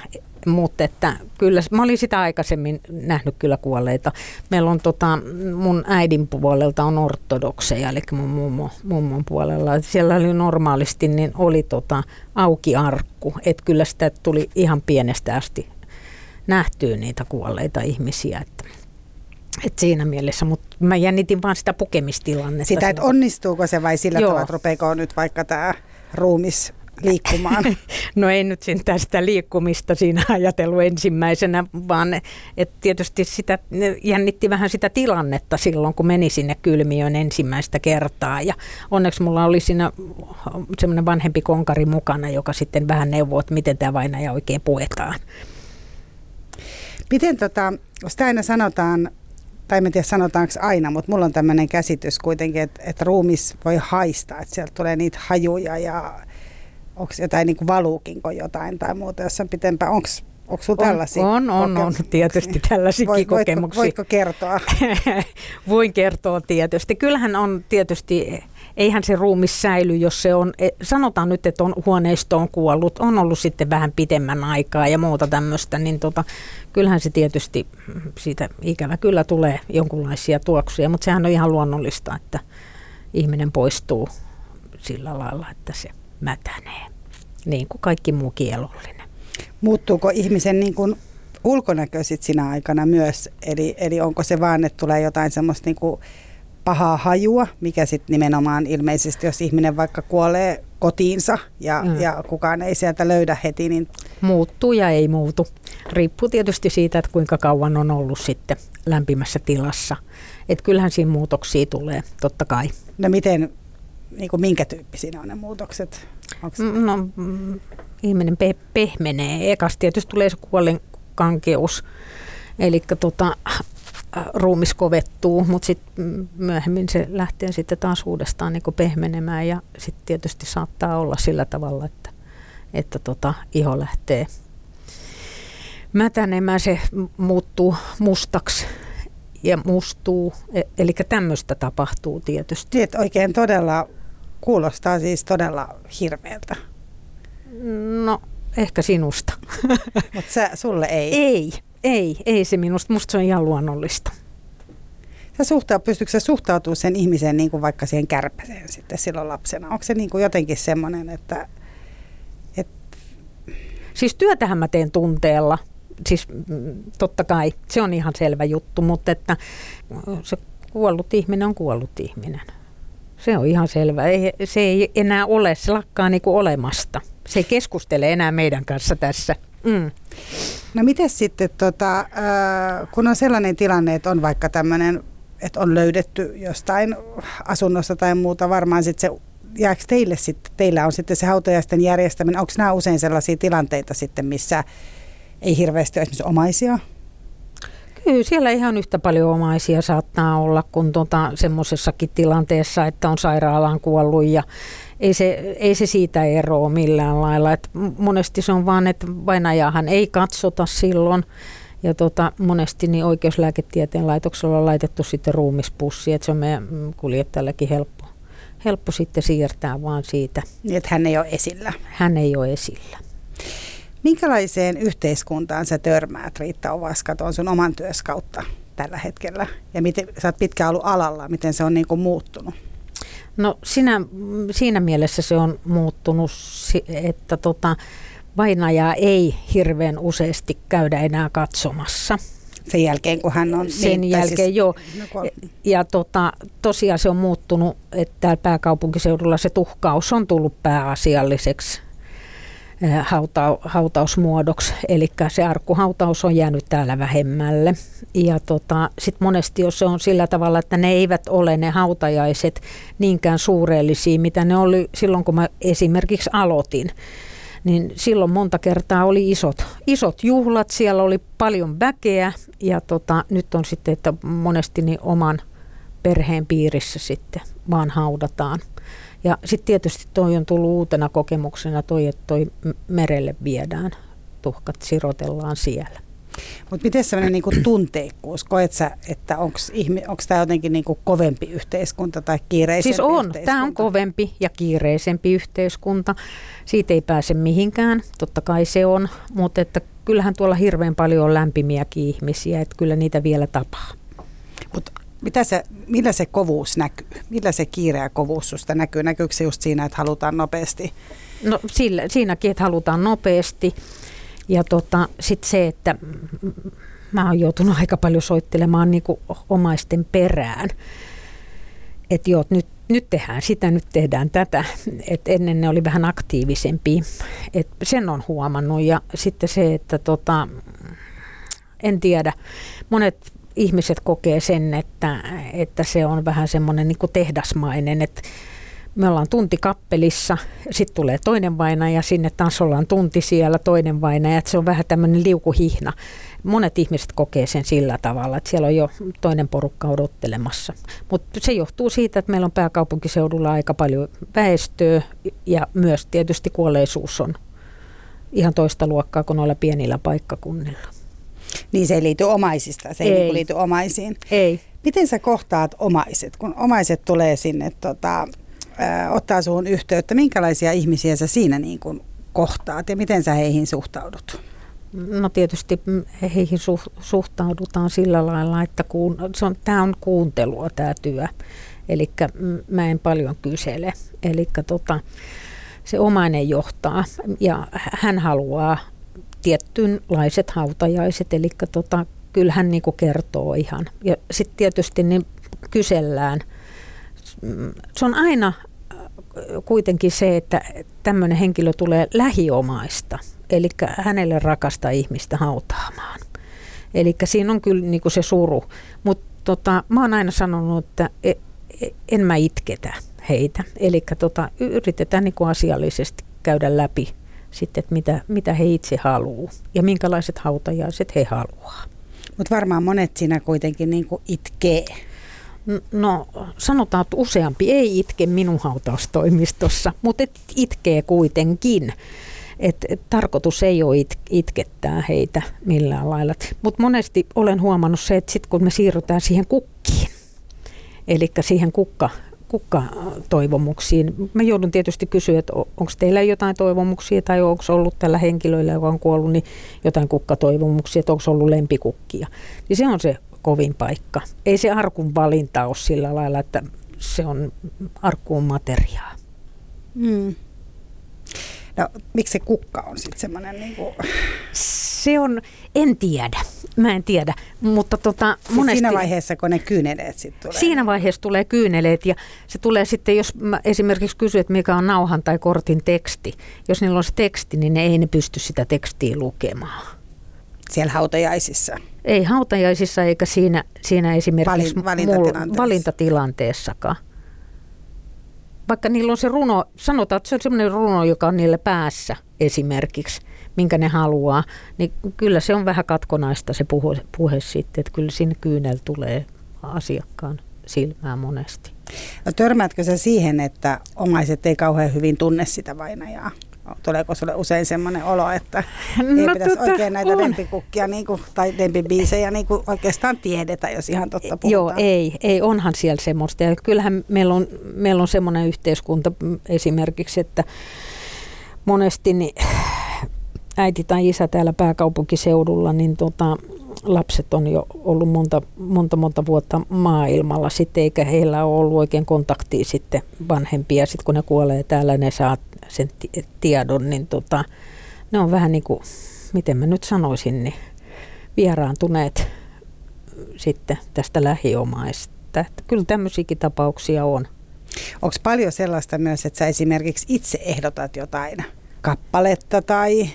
mutta että kyllä mä olin sitä aikaisemmin nähnyt kyllä kuolleita. Meillä on tota, mun äidin puolelta on ortodokseja, eli mun mummo, mummon puolella. Siellä oli normaalisti, niin oli tota, auki arkku, että kyllä sitä tuli ihan pienestä asti nähtyä niitä kuolleita ihmisiä. Että, et siinä mielessä, mutta mä jännitin vaan sitä pukemistilannetta. Sitä, että onnistuuko se vai sillä Joo. tavalla, että rupeeko nyt vaikka tämä ruumis liikkumaan? No ei nyt sentään sitä liikkumista siinä ajatellut ensimmäisenä, vaan että tietysti sitä jännitti vähän sitä tilannetta silloin, kun meni sinne kylmiöön ensimmäistä kertaa. Ja onneksi mulla oli siinä semmoinen vanhempi konkari mukana, joka sitten vähän neuvoi, että miten tämä vainaja oikein puetaan. Miten tota, sitä aina sanotaan, tai en tiedä sanotaanko aina, mutta mulla on tämmöinen käsitys kuitenkin, että, että ruumis voi haistaa, että sieltä tulee niitä hajuja ja onko jotain niin kuin valuukinko jotain tai muuta jossain pitempään. Onko Onko sinulla tällaisia on, on, on tietysti tällaisiakin voitko, kokemuksia. Voitko kertoa? Voin kertoa tietysti. Kyllähän on tietysti, eihän se ruumis säily, jos se on, e, sanotaan nyt, että on huoneistoon kuollut, on ollut sitten vähän pitemmän aikaa ja muuta tämmöistä, niin tota, kyllähän se tietysti siitä ikävä kyllä tulee jonkunlaisia tuoksuja, mutta sehän on ihan luonnollista, että ihminen poistuu sillä lailla, että se mätänee, niin kuin kaikki muu kielollinen. Muuttuuko ihmisen niin kuin ulkonäkö sit sinä aikana myös? Eli, eli onko se vaan, että tulee jotain semmoista niin kuin pahaa hajua, mikä sitten nimenomaan ilmeisesti, jos ihminen vaikka kuolee kotiinsa ja, Mm. ja kukaan ei sieltä löydä heti, niin Muuttuu ja ei muutu. Riippuu tietysti siitä, että kuinka kauan on ollut sitten lämpimässä tilassa. Että kyllähän siinä muutoksia tulee, totta kai. no miten, niin kuin minkä tyyppisiä on ne muutokset? Onks, Mm, No, mm, ihminen pe- pehmenee. Ekas tietysti tulee se kuolen kankeus, eli tota, äh, ruumis kovettuu, mutta sitten myöhemmin se lähtee sitten taas uudestaan niin pehmenemään ja sitten tietysti saattaa olla sillä tavalla, että, että tota, iho lähtee mätänemään, se muuttuu mustaksi ja mustuu, e- eli tämmöistä tapahtuu tietysti. Niin, että oikein todella, kuulostaa siis todella hirveältä, No, ehkä sinusta. mutta sä, sulle ei. Ei, ei, ei se minusta. Musta se on ihan luonnollista. Sä suhtaa, pystytkö sä suhtautumaan sen ihmisen niin kuin vaikka siihen kärpäseen sitten silloin lapsena? Onko se niin kuin jotenkin semmoinen, että Siis työtähän mä teen tunteella. Siis mm, totta kai, se on ihan selvä juttu, mutta että se kuollut ihminen on kuollut ihminen. Se on ihan selvä. Ei, se ei enää ole, se lakkaa niinku olemasta. Se ei keskustele enää meidän kanssa tässä. Mm. No miten sitten, tota, äh, kun on sellainen tilanne, että on vaikka tämmöinen, että on löydetty jostain asunnosta tai muuta, varmaan sitten se, jääkö teille sitten, teillä on sitten se hautajaisten järjestäminen, onko nämä usein sellaisia tilanteita sitten, missä ei hirveästi ole esimerkiksi omaisia? Kyllä siellä ihan yhtä paljon omaisia saattaa olla kuin tuota, semmoisessakin tilanteessa, että on sairaalaan kuollut ja ei se, ei se siitä eroa millään lailla. Et monesti se on vaan, että vainajahan ei katsota silloin ja tota, monesti niin oikeuslääketieteen laitoksella on laitettu sitten ruumispussi, että se on meidän kuljettajallekin helppo, helppo sitten siirtää vaan siitä. Niin, että hän ei ole esillä. Hän ei ole esillä. Minkälaiseen yhteiskuntaan sä törmäät, Riitta Ovaska, tuon sun oman työs kautta tällä hetkellä? Ja miten, sä oot pitkään ollut alalla, miten se on niin kuin muuttunut? No sinä, siinä mielessä se on muuttunut, että tota, vainajaa ei hirveän useasti käydä enää katsomassa. Sen jälkeen, kun hän on... Sen niin, jälkeen joo. no, kun- Ja tota, tosiaan se on muuttunut, että täällä pääkaupunkiseudulla se tuhkaus on tullut pääasialliseksi hauta, hautausmuodoksi, eli se arkkuhautaus on jäänyt täällä vähemmälle. Ja tota, sitten monesti jos se on sillä tavalla, että ne eivät ole ne hautajaiset niinkään suureellisia, mitä ne oli silloin, kun mä esimerkiksi aloitin. niin silloin monta kertaa oli isot, isot juhlat, siellä oli paljon väkeä ja tota, nyt on sitten, että monesti niin oman perheen piirissä sitten vaan haudataan. Ja sitten tietysti toi on tullut uutena kokemuksena toi, että toi merelle viedään, tuhkat sirotellaan siellä. Mutta miten sellainen niinku tunteikkuus, koet sä, että onko tämä jotenkin niinku kovempi yhteiskunta tai kiireisempi Siis on, tämä on kovempi ja kiireisempi yhteiskunta. Siitä ei pääse mihinkään, totta kai se on, mutta että kyllähän tuolla hirveän paljon on lämpimiäkin ihmisiä, että kyllä niitä vielä tapaa. Mutta mitä se, millä se kovuus näkyy? Millä se kiire ja kovuus susta näkyy? Näkyykö se just siinä, että halutaan nopeasti? No sillä, siinäkin, että halutaan nopeasti. Ja tota, sitten se, että mä oon joutunut aika paljon soittelemaan niin omaisten perään. Että joo, nyt, nyt tehdään sitä, nyt tehdään tätä. Et ennen ne oli vähän aktiivisempi. Et sen on huomannut. Ja sitten se, että tota, en tiedä, monet ihmiset kokee sen, että, että se on vähän semmoinen niin tehdasmainen, että me ollaan tunti kappelissa, sitten tulee toinen vainaja, sinne taas ollaan tunti siellä, toinen vainaja, että se on vähän tämmöinen liukuhihna. Monet ihmiset kokee sen sillä tavalla, että siellä on jo toinen porukka odottelemassa. Mutta se johtuu siitä, että meillä on pääkaupunkiseudulla aika paljon väestöä ja myös tietysti kuolleisuus on ihan toista luokkaa kuin noilla pienillä paikkakunnilla. Niin se ei liity omaisista, se ei, ei liity omaisiin. Ei. Miten sä kohtaat omaiset, kun omaiset tulee sinne tota, ottaa suun yhteyttä, minkälaisia ihmisiä sä siinä niin kuin kohtaat ja miten sä heihin suhtaudut? No tietysti heihin su- suhtaudutaan sillä lailla, että kuun, se on, tämä on kuuntelua tämä työ. Eli mä en paljon kysele. Eli tota, se omainen johtaa ja hän haluaa tiettynlaiset hautajaiset, eli tota, kyllä hän niin kertoo ihan. Ja sitten tietysti niin kysellään. Se on aina kuitenkin se, että tämmöinen henkilö tulee lähiomaista, eli hänelle rakasta ihmistä hautaamaan. Eli siinä on kyllä niin kuin se suru. Mutta tota, mä oon aina sanonut, että e, e, en mä itketä heitä. Eli tota, yritetään niin kuin asiallisesti käydä läpi sitten, että mitä, mitä he itse haluaa ja minkälaiset hautajaiset he haluaa. Mutta varmaan monet siinä kuitenkin niin kuin itkee. No sanotaan, että useampi ei itke minun hautaustoimistossa, mutta et itkee kuitenkin. Et, et tarkoitus ei ole it, itkettää heitä millään lailla. Mutta monesti olen huomannut se, että sitten kun me siirrytään siihen kukkiin, eli siihen kukka, kukkatoivomuksiin. Mä joudun tietysti kysyä, että onko teillä jotain toivomuksia tai onko ollut tällä henkilöllä, joka on kuollut, niin jotain kukkatoivomuksia, että onko ollut lempikukkia. Niin se on se kovin paikka. Ei se arkun valinta ole sillä lailla, että se on arkkuun materiaa. Mm. No, miksi se kukka on sitten semmoinen niin kuin... Se on, en tiedä, mä en tiedä, mutta tota, siis monesti... Siinä vaiheessa, kun ne kyyneleet sitten tulee? Siinä vaiheessa tulee kyyneleet ja se tulee sitten, jos mä esimerkiksi kysyt, mikä on nauhan tai kortin teksti. Jos niillä on se teksti, niin ne ei ne pysty sitä tekstiä lukemaan. Siellä hautajaisissa? Ei hautajaisissa eikä siinä, siinä esimerkiksi Valin, valintatilanteessa. valintatilanteessakaan vaikka niillä on se runo, sanotaan, että se on semmoinen runo, joka on niillä päässä esimerkiksi, minkä ne haluaa, niin kyllä se on vähän katkonaista se puhe, puhe sitten, että kyllä sinne kyynel tulee asiakkaan silmään monesti. No törmäätkö sä siihen, että omaiset ei kauhean hyvin tunne sitä vainajaa? Tuleeko sulle usein semmoinen olo, että ei no, pitäisi tota, oikein näitä on. lempikukkia niin kuin, tai lempibiisejä niin kuin oikeastaan tiedetä, jos ihan totta puhutaan? Joo, ei, ei onhan siellä semmoista. Ja kyllähän meillä on, meillä on semmoinen yhteiskunta esimerkiksi, että monesti niin äiti tai isä täällä pääkaupunkiseudulla, niin tota, lapset on jo ollut monta, monta, monta vuotta maailmalla sitten, eikä heillä ole ollut oikein kontaktia sitten vanhempia. Sitten kun ne kuolee täällä, ne saa sen tiedon, niin tota, ne on vähän niin kuin, miten mä nyt sanoisin, niin vieraantuneet sitten tästä lähiomaista. Että kyllä tämmöisiäkin tapauksia on. Onko paljon sellaista myös, että sä esimerkiksi itse ehdotat jotain kappaletta tai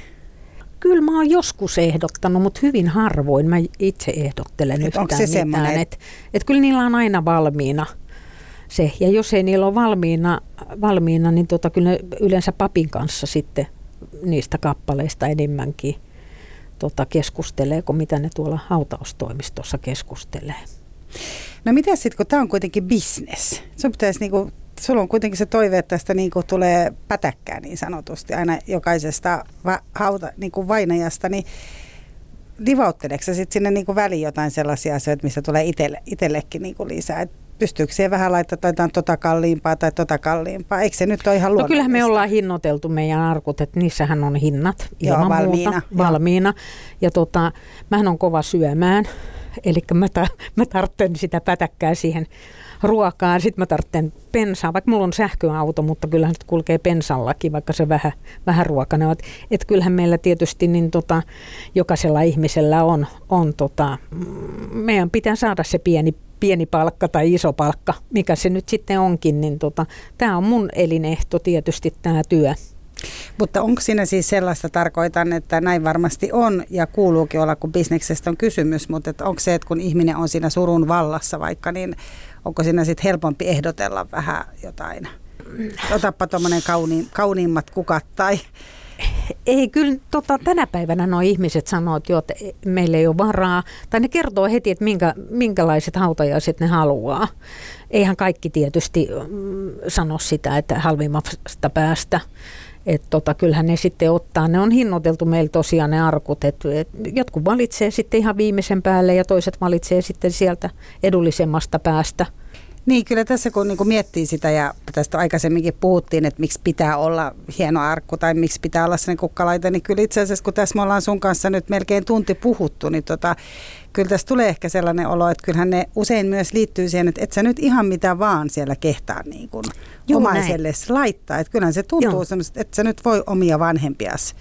Kyllä mä oon joskus ehdottanut, mutta hyvin harvoin mä itse ehdottelen et yhtään se mitään. Että et kyllä niillä on aina valmiina se. Ja jos ei niillä ole valmiina, valmiina niin tota, kyllä ne yleensä papin kanssa sitten niistä kappaleista enemmänkin tota, keskustelee kuin mitä ne tuolla hautaustoimistossa keskustelee. No mitä sitten, kun tämä on kuitenkin business? Sun pitäisi niinku, sulla on kuitenkin se toive, että tästä niinku tulee pätäkkää niin sanotusti aina jokaisesta va- hauta, niinku vainajasta, niin livautteleeko sitten sinne niinku väliin jotain sellaisia asioita, mistä tulee itelle, itsellekin niinku lisää? Et pystyykö siihen vähän laittaa jotain tota kalliimpaa tai tota kalliimpaa? Eikö se nyt ole ihan No kyllähän me ollaan hinnoiteltu meidän arkut, että niissähän on hinnat ilman Joo, valmiina, muuta joo. valmiina. Ja tota, mähän on kova syömään, eli mä, ta, mä tarvitsen sitä pätäkkää siihen ruokaan. Sitten mä tarvitsen pensaa, vaikka mulla on sähköauto, mutta kyllähän se kulkee pensallakin, vaikka se vähän, vähän ruokana. on. Et kyllähän meillä tietysti niin tota, jokaisella ihmisellä on, on tota, mm, meidän pitää saada se pieni pieni palkka tai iso palkka, mikä se nyt sitten onkin, niin tota, tämä on mun elinehto tietysti tämä työ. Mutta onko siinä siis sellaista, tarkoitan, että näin varmasti on ja kuuluukin olla, kun bisneksestä on kysymys, mutta että onko se, että kun ihminen on siinä surun vallassa vaikka, niin onko siinä sitten helpompi ehdotella vähän jotain? Otappa tuommoinen kauni, kauniimmat kukat tai Ei, kyllä tota, tänä päivänä nuo ihmiset sanoo, että, jo, että meillä ei ole varaa, tai ne kertoo heti, että minkä, minkälaiset hautajaiset ne haluaa. Eihän kaikki tietysti mm, sano sitä, että halvimmasta päästä. Et tota, kyllähän ne sitten ottaa, ne on hinnoiteltu meillä tosiaan ne arkut, että et jotkut valitsee sitten ihan viimeisen päälle ja toiset valitsee sitten sieltä edullisemmasta päästä. Niin, kyllä tässä kun niin miettii sitä ja tästä aikaisemminkin puhuttiin, että miksi pitää olla hieno arkku tai miksi pitää olla sellainen kukkalaite, niin kyllä itse asiassa kun tässä me ollaan sun kanssa nyt melkein tunti puhuttu, niin tota, kyllä tässä tulee ehkä sellainen olo, että kyllähän ne usein myös liittyy siihen, että et sä nyt ihan mitä vaan siellä kehtaa niin kuin Juu, omaiselle laittaa. Että kyllähän se tuntuu semmoista, että sä nyt voi omia vanhempias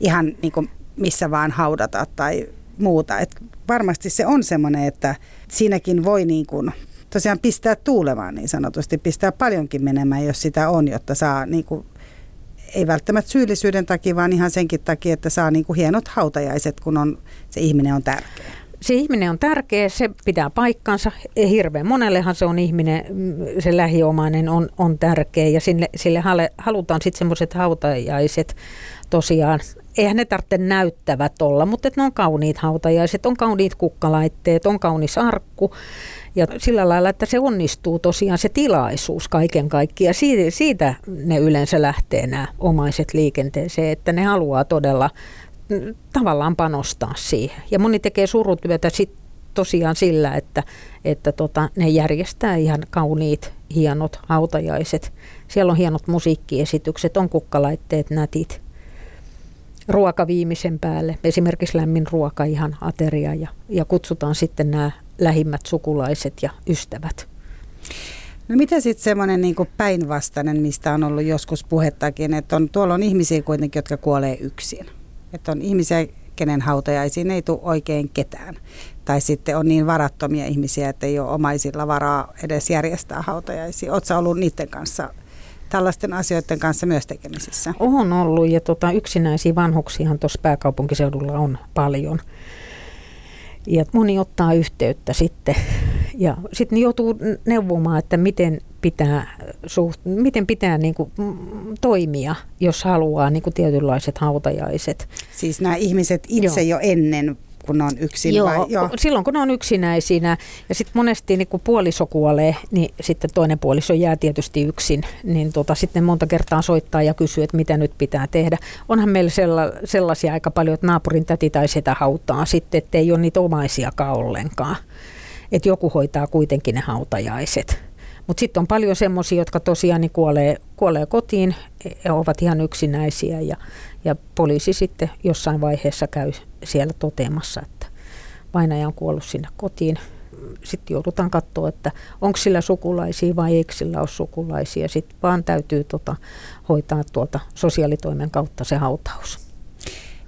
ihan niin kuin missä vaan haudata tai muuta. Et varmasti se on semmoinen, että siinäkin voi niin kuin tosiaan pistää tuulemaan niin sanotusti, pistää paljonkin menemään, jos sitä on, jotta saa niin kuin, ei välttämättä syyllisyyden takia, vaan ihan senkin takia, että saa niin kuin hienot hautajaiset, kun on, se ihminen on tärkeä. Se ihminen on tärkeä, se pitää paikkansa. Hirveän monellehan se on ihminen, mm, se lähiomainen on, on tärkeä ja sille, sille halutaan sitten semmoiset hautajaiset tosiaan. Eihän ne tarvitse näyttävät olla, mutta ne on kauniit hautajaiset, on kauniit kukkalaitteet, on kaunis arkku. Ja sillä lailla, että se onnistuu tosiaan se tilaisuus kaiken kaikkiaan. Siitä, siitä ne yleensä lähtee nämä omaiset liikenteeseen, että ne haluaa todella tavallaan panostaa siihen. Ja moni tekee surutyötä sit tosiaan sillä, että, että tota, ne järjestää ihan kauniit, hienot hautajaiset. Siellä on hienot musiikkiesitykset, on kukkalaitteet nätit. Ruoka viimeisen päälle, esimerkiksi lämmin ruoka, ihan ateria ja, ja kutsutaan sitten nämä lähimmät sukulaiset ja ystävät. No mitä sitten semmoinen niin päinvastainen, mistä on ollut joskus puhettakin, että on, tuolla on ihmisiä kuitenkin, jotka kuolee yksin. Että on ihmisiä, kenen hautajaisiin ei tule oikein ketään. Tai sitten on niin varattomia ihmisiä, että ei ole omaisilla varaa edes järjestää hautajaisia. Oletko ollut niiden kanssa, tällaisten asioiden kanssa myös tekemisissä? On ollut ja tota, yksinäisiä vanhuksiahan tuossa pääkaupunkiseudulla on paljon. Ja moni ottaa yhteyttä sitten ja sitten joutuu neuvomaan, että miten pitää, suht, miten pitää niin kuin, toimia, jos haluaa niin kuin tietynlaiset hautajaiset. Siis nämä ihmiset itse Joo. jo ennen kun ne on yksin Joo, vai? Joo, silloin kun ne on yksinäisinä ja sitten monesti niin kun puoliso kuolee, niin sitten toinen puoliso jää tietysti yksin, niin tota, sitten monta kertaa soittaa ja kysyy, että mitä nyt pitää tehdä. Onhan meillä sella, sellaisia aika paljon, että naapurin täti tai sitä hautaa sitten, että ei ole niitä omaisiakaan ollenkaan. Että joku hoitaa kuitenkin ne hautajaiset. Mutta sitten on paljon semmoisia, jotka tosiaan niin kuolee, kuolee kotiin ja ovat ihan yksinäisiä ja, ja poliisi sitten jossain vaiheessa käy siellä toteamassa, että vainaja on kuollut sinne kotiin. Sitten joudutaan katsoa, että onko sillä sukulaisia vai eikö sillä ole sukulaisia. Sitten vaan täytyy tota, hoitaa tuolta sosiaalitoimen kautta se hautaus.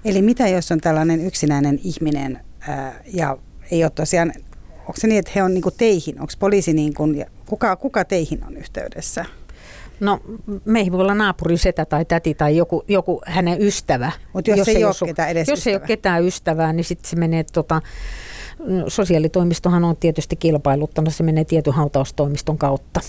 Eli mitä jos on tällainen yksinäinen ihminen ää, ja ei ole tosiaan, onko se niin, että he on niin teihin, onko poliisi niin kuin, kuka, kuka teihin on yhteydessä? No meihin voi olla naapuri, setä tai täti tai joku, joku hänen ystävä. Mutta jos, jos, ei, ole su- ketään edes Jos ystävä. ei ole ketään ystävää, niin sitten se menee tota, sosiaalitoimistohan on tietysti kilpailuttanut, se menee tietyn hautaustoimiston kautta.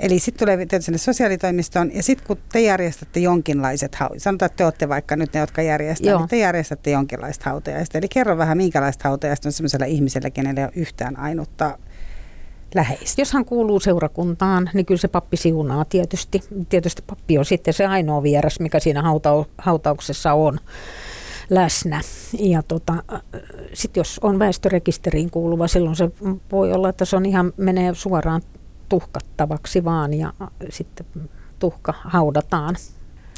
Eli sitten tulee tietysti sinne sosiaalitoimistoon ja sitten kun te järjestätte jonkinlaiset hautajaiset, sanotaan, että te olette vaikka nyt ne, jotka järjestää, Joo. niin te järjestätte jonkinlaista hautajaista. Eli kerro vähän, minkälaista hautajaista on sellaisella ihmisellä, kenellä ei ole yhtään ainutta läheistä. Jos hän kuuluu seurakuntaan, niin kyllä se pappi siunaa tietysti. Tietysti pappi on sitten se ainoa vieras, mikä siinä hauta- hautauksessa on läsnä. Ja tota, sitten jos on väestörekisteriin kuuluva, silloin se voi olla, että se on ihan menee suoraan tuhkattavaksi vaan ja sitten tuhka haudataan.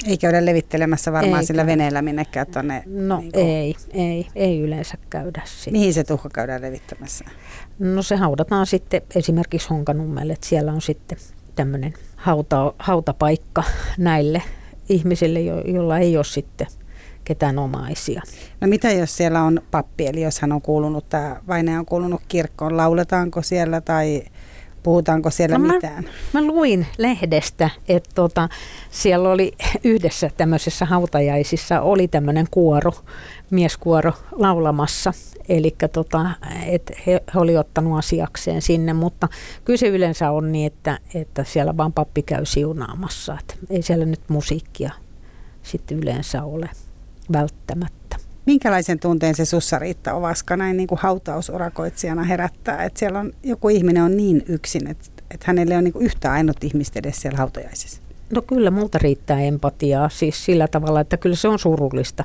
Ei käydä levittelemässä varmaan Eikä. sillä veneellä minnekään tuonne? No niin kuin... ei, ei, ei yleensä käydä sitten. Mihin se tuhka käydään levittämässä? No se haudataan sitten esimerkiksi Honkanummelle, että siellä on sitten tämmöinen hauta, hautapaikka näille ihmisille, jo, joilla ei ole sitten ketään omaisia. No mitä jos siellä on pappi, eli jos hän on kuulunut, tämä vainaja on kuulunut kirkkoon, lauletaanko siellä tai Puhutaanko siellä no mitään? Mä, mä luin lehdestä, että tota, siellä oli yhdessä tämmöisessä hautajaisissa oli tämmöinen kuoro, mieskuoro laulamassa. Eli tota, et he, he oli ottanut asiakseen sinne, mutta kyllä se yleensä on niin, että, että siellä vaan pappi käy siunaamassa. Et ei siellä nyt musiikkia sitten yleensä ole välttämättä. Minkälaisen tunteen se sussa Riitta Ovaska näin niin kuin hautausurakoitsijana herättää, että siellä on joku ihminen on niin yksin, että, että hänelle on niin kuin yhtä ainut ihmistä edes siellä hautajaisissa? No kyllä multa riittää empatiaa siis sillä tavalla, että kyllä se on surullista.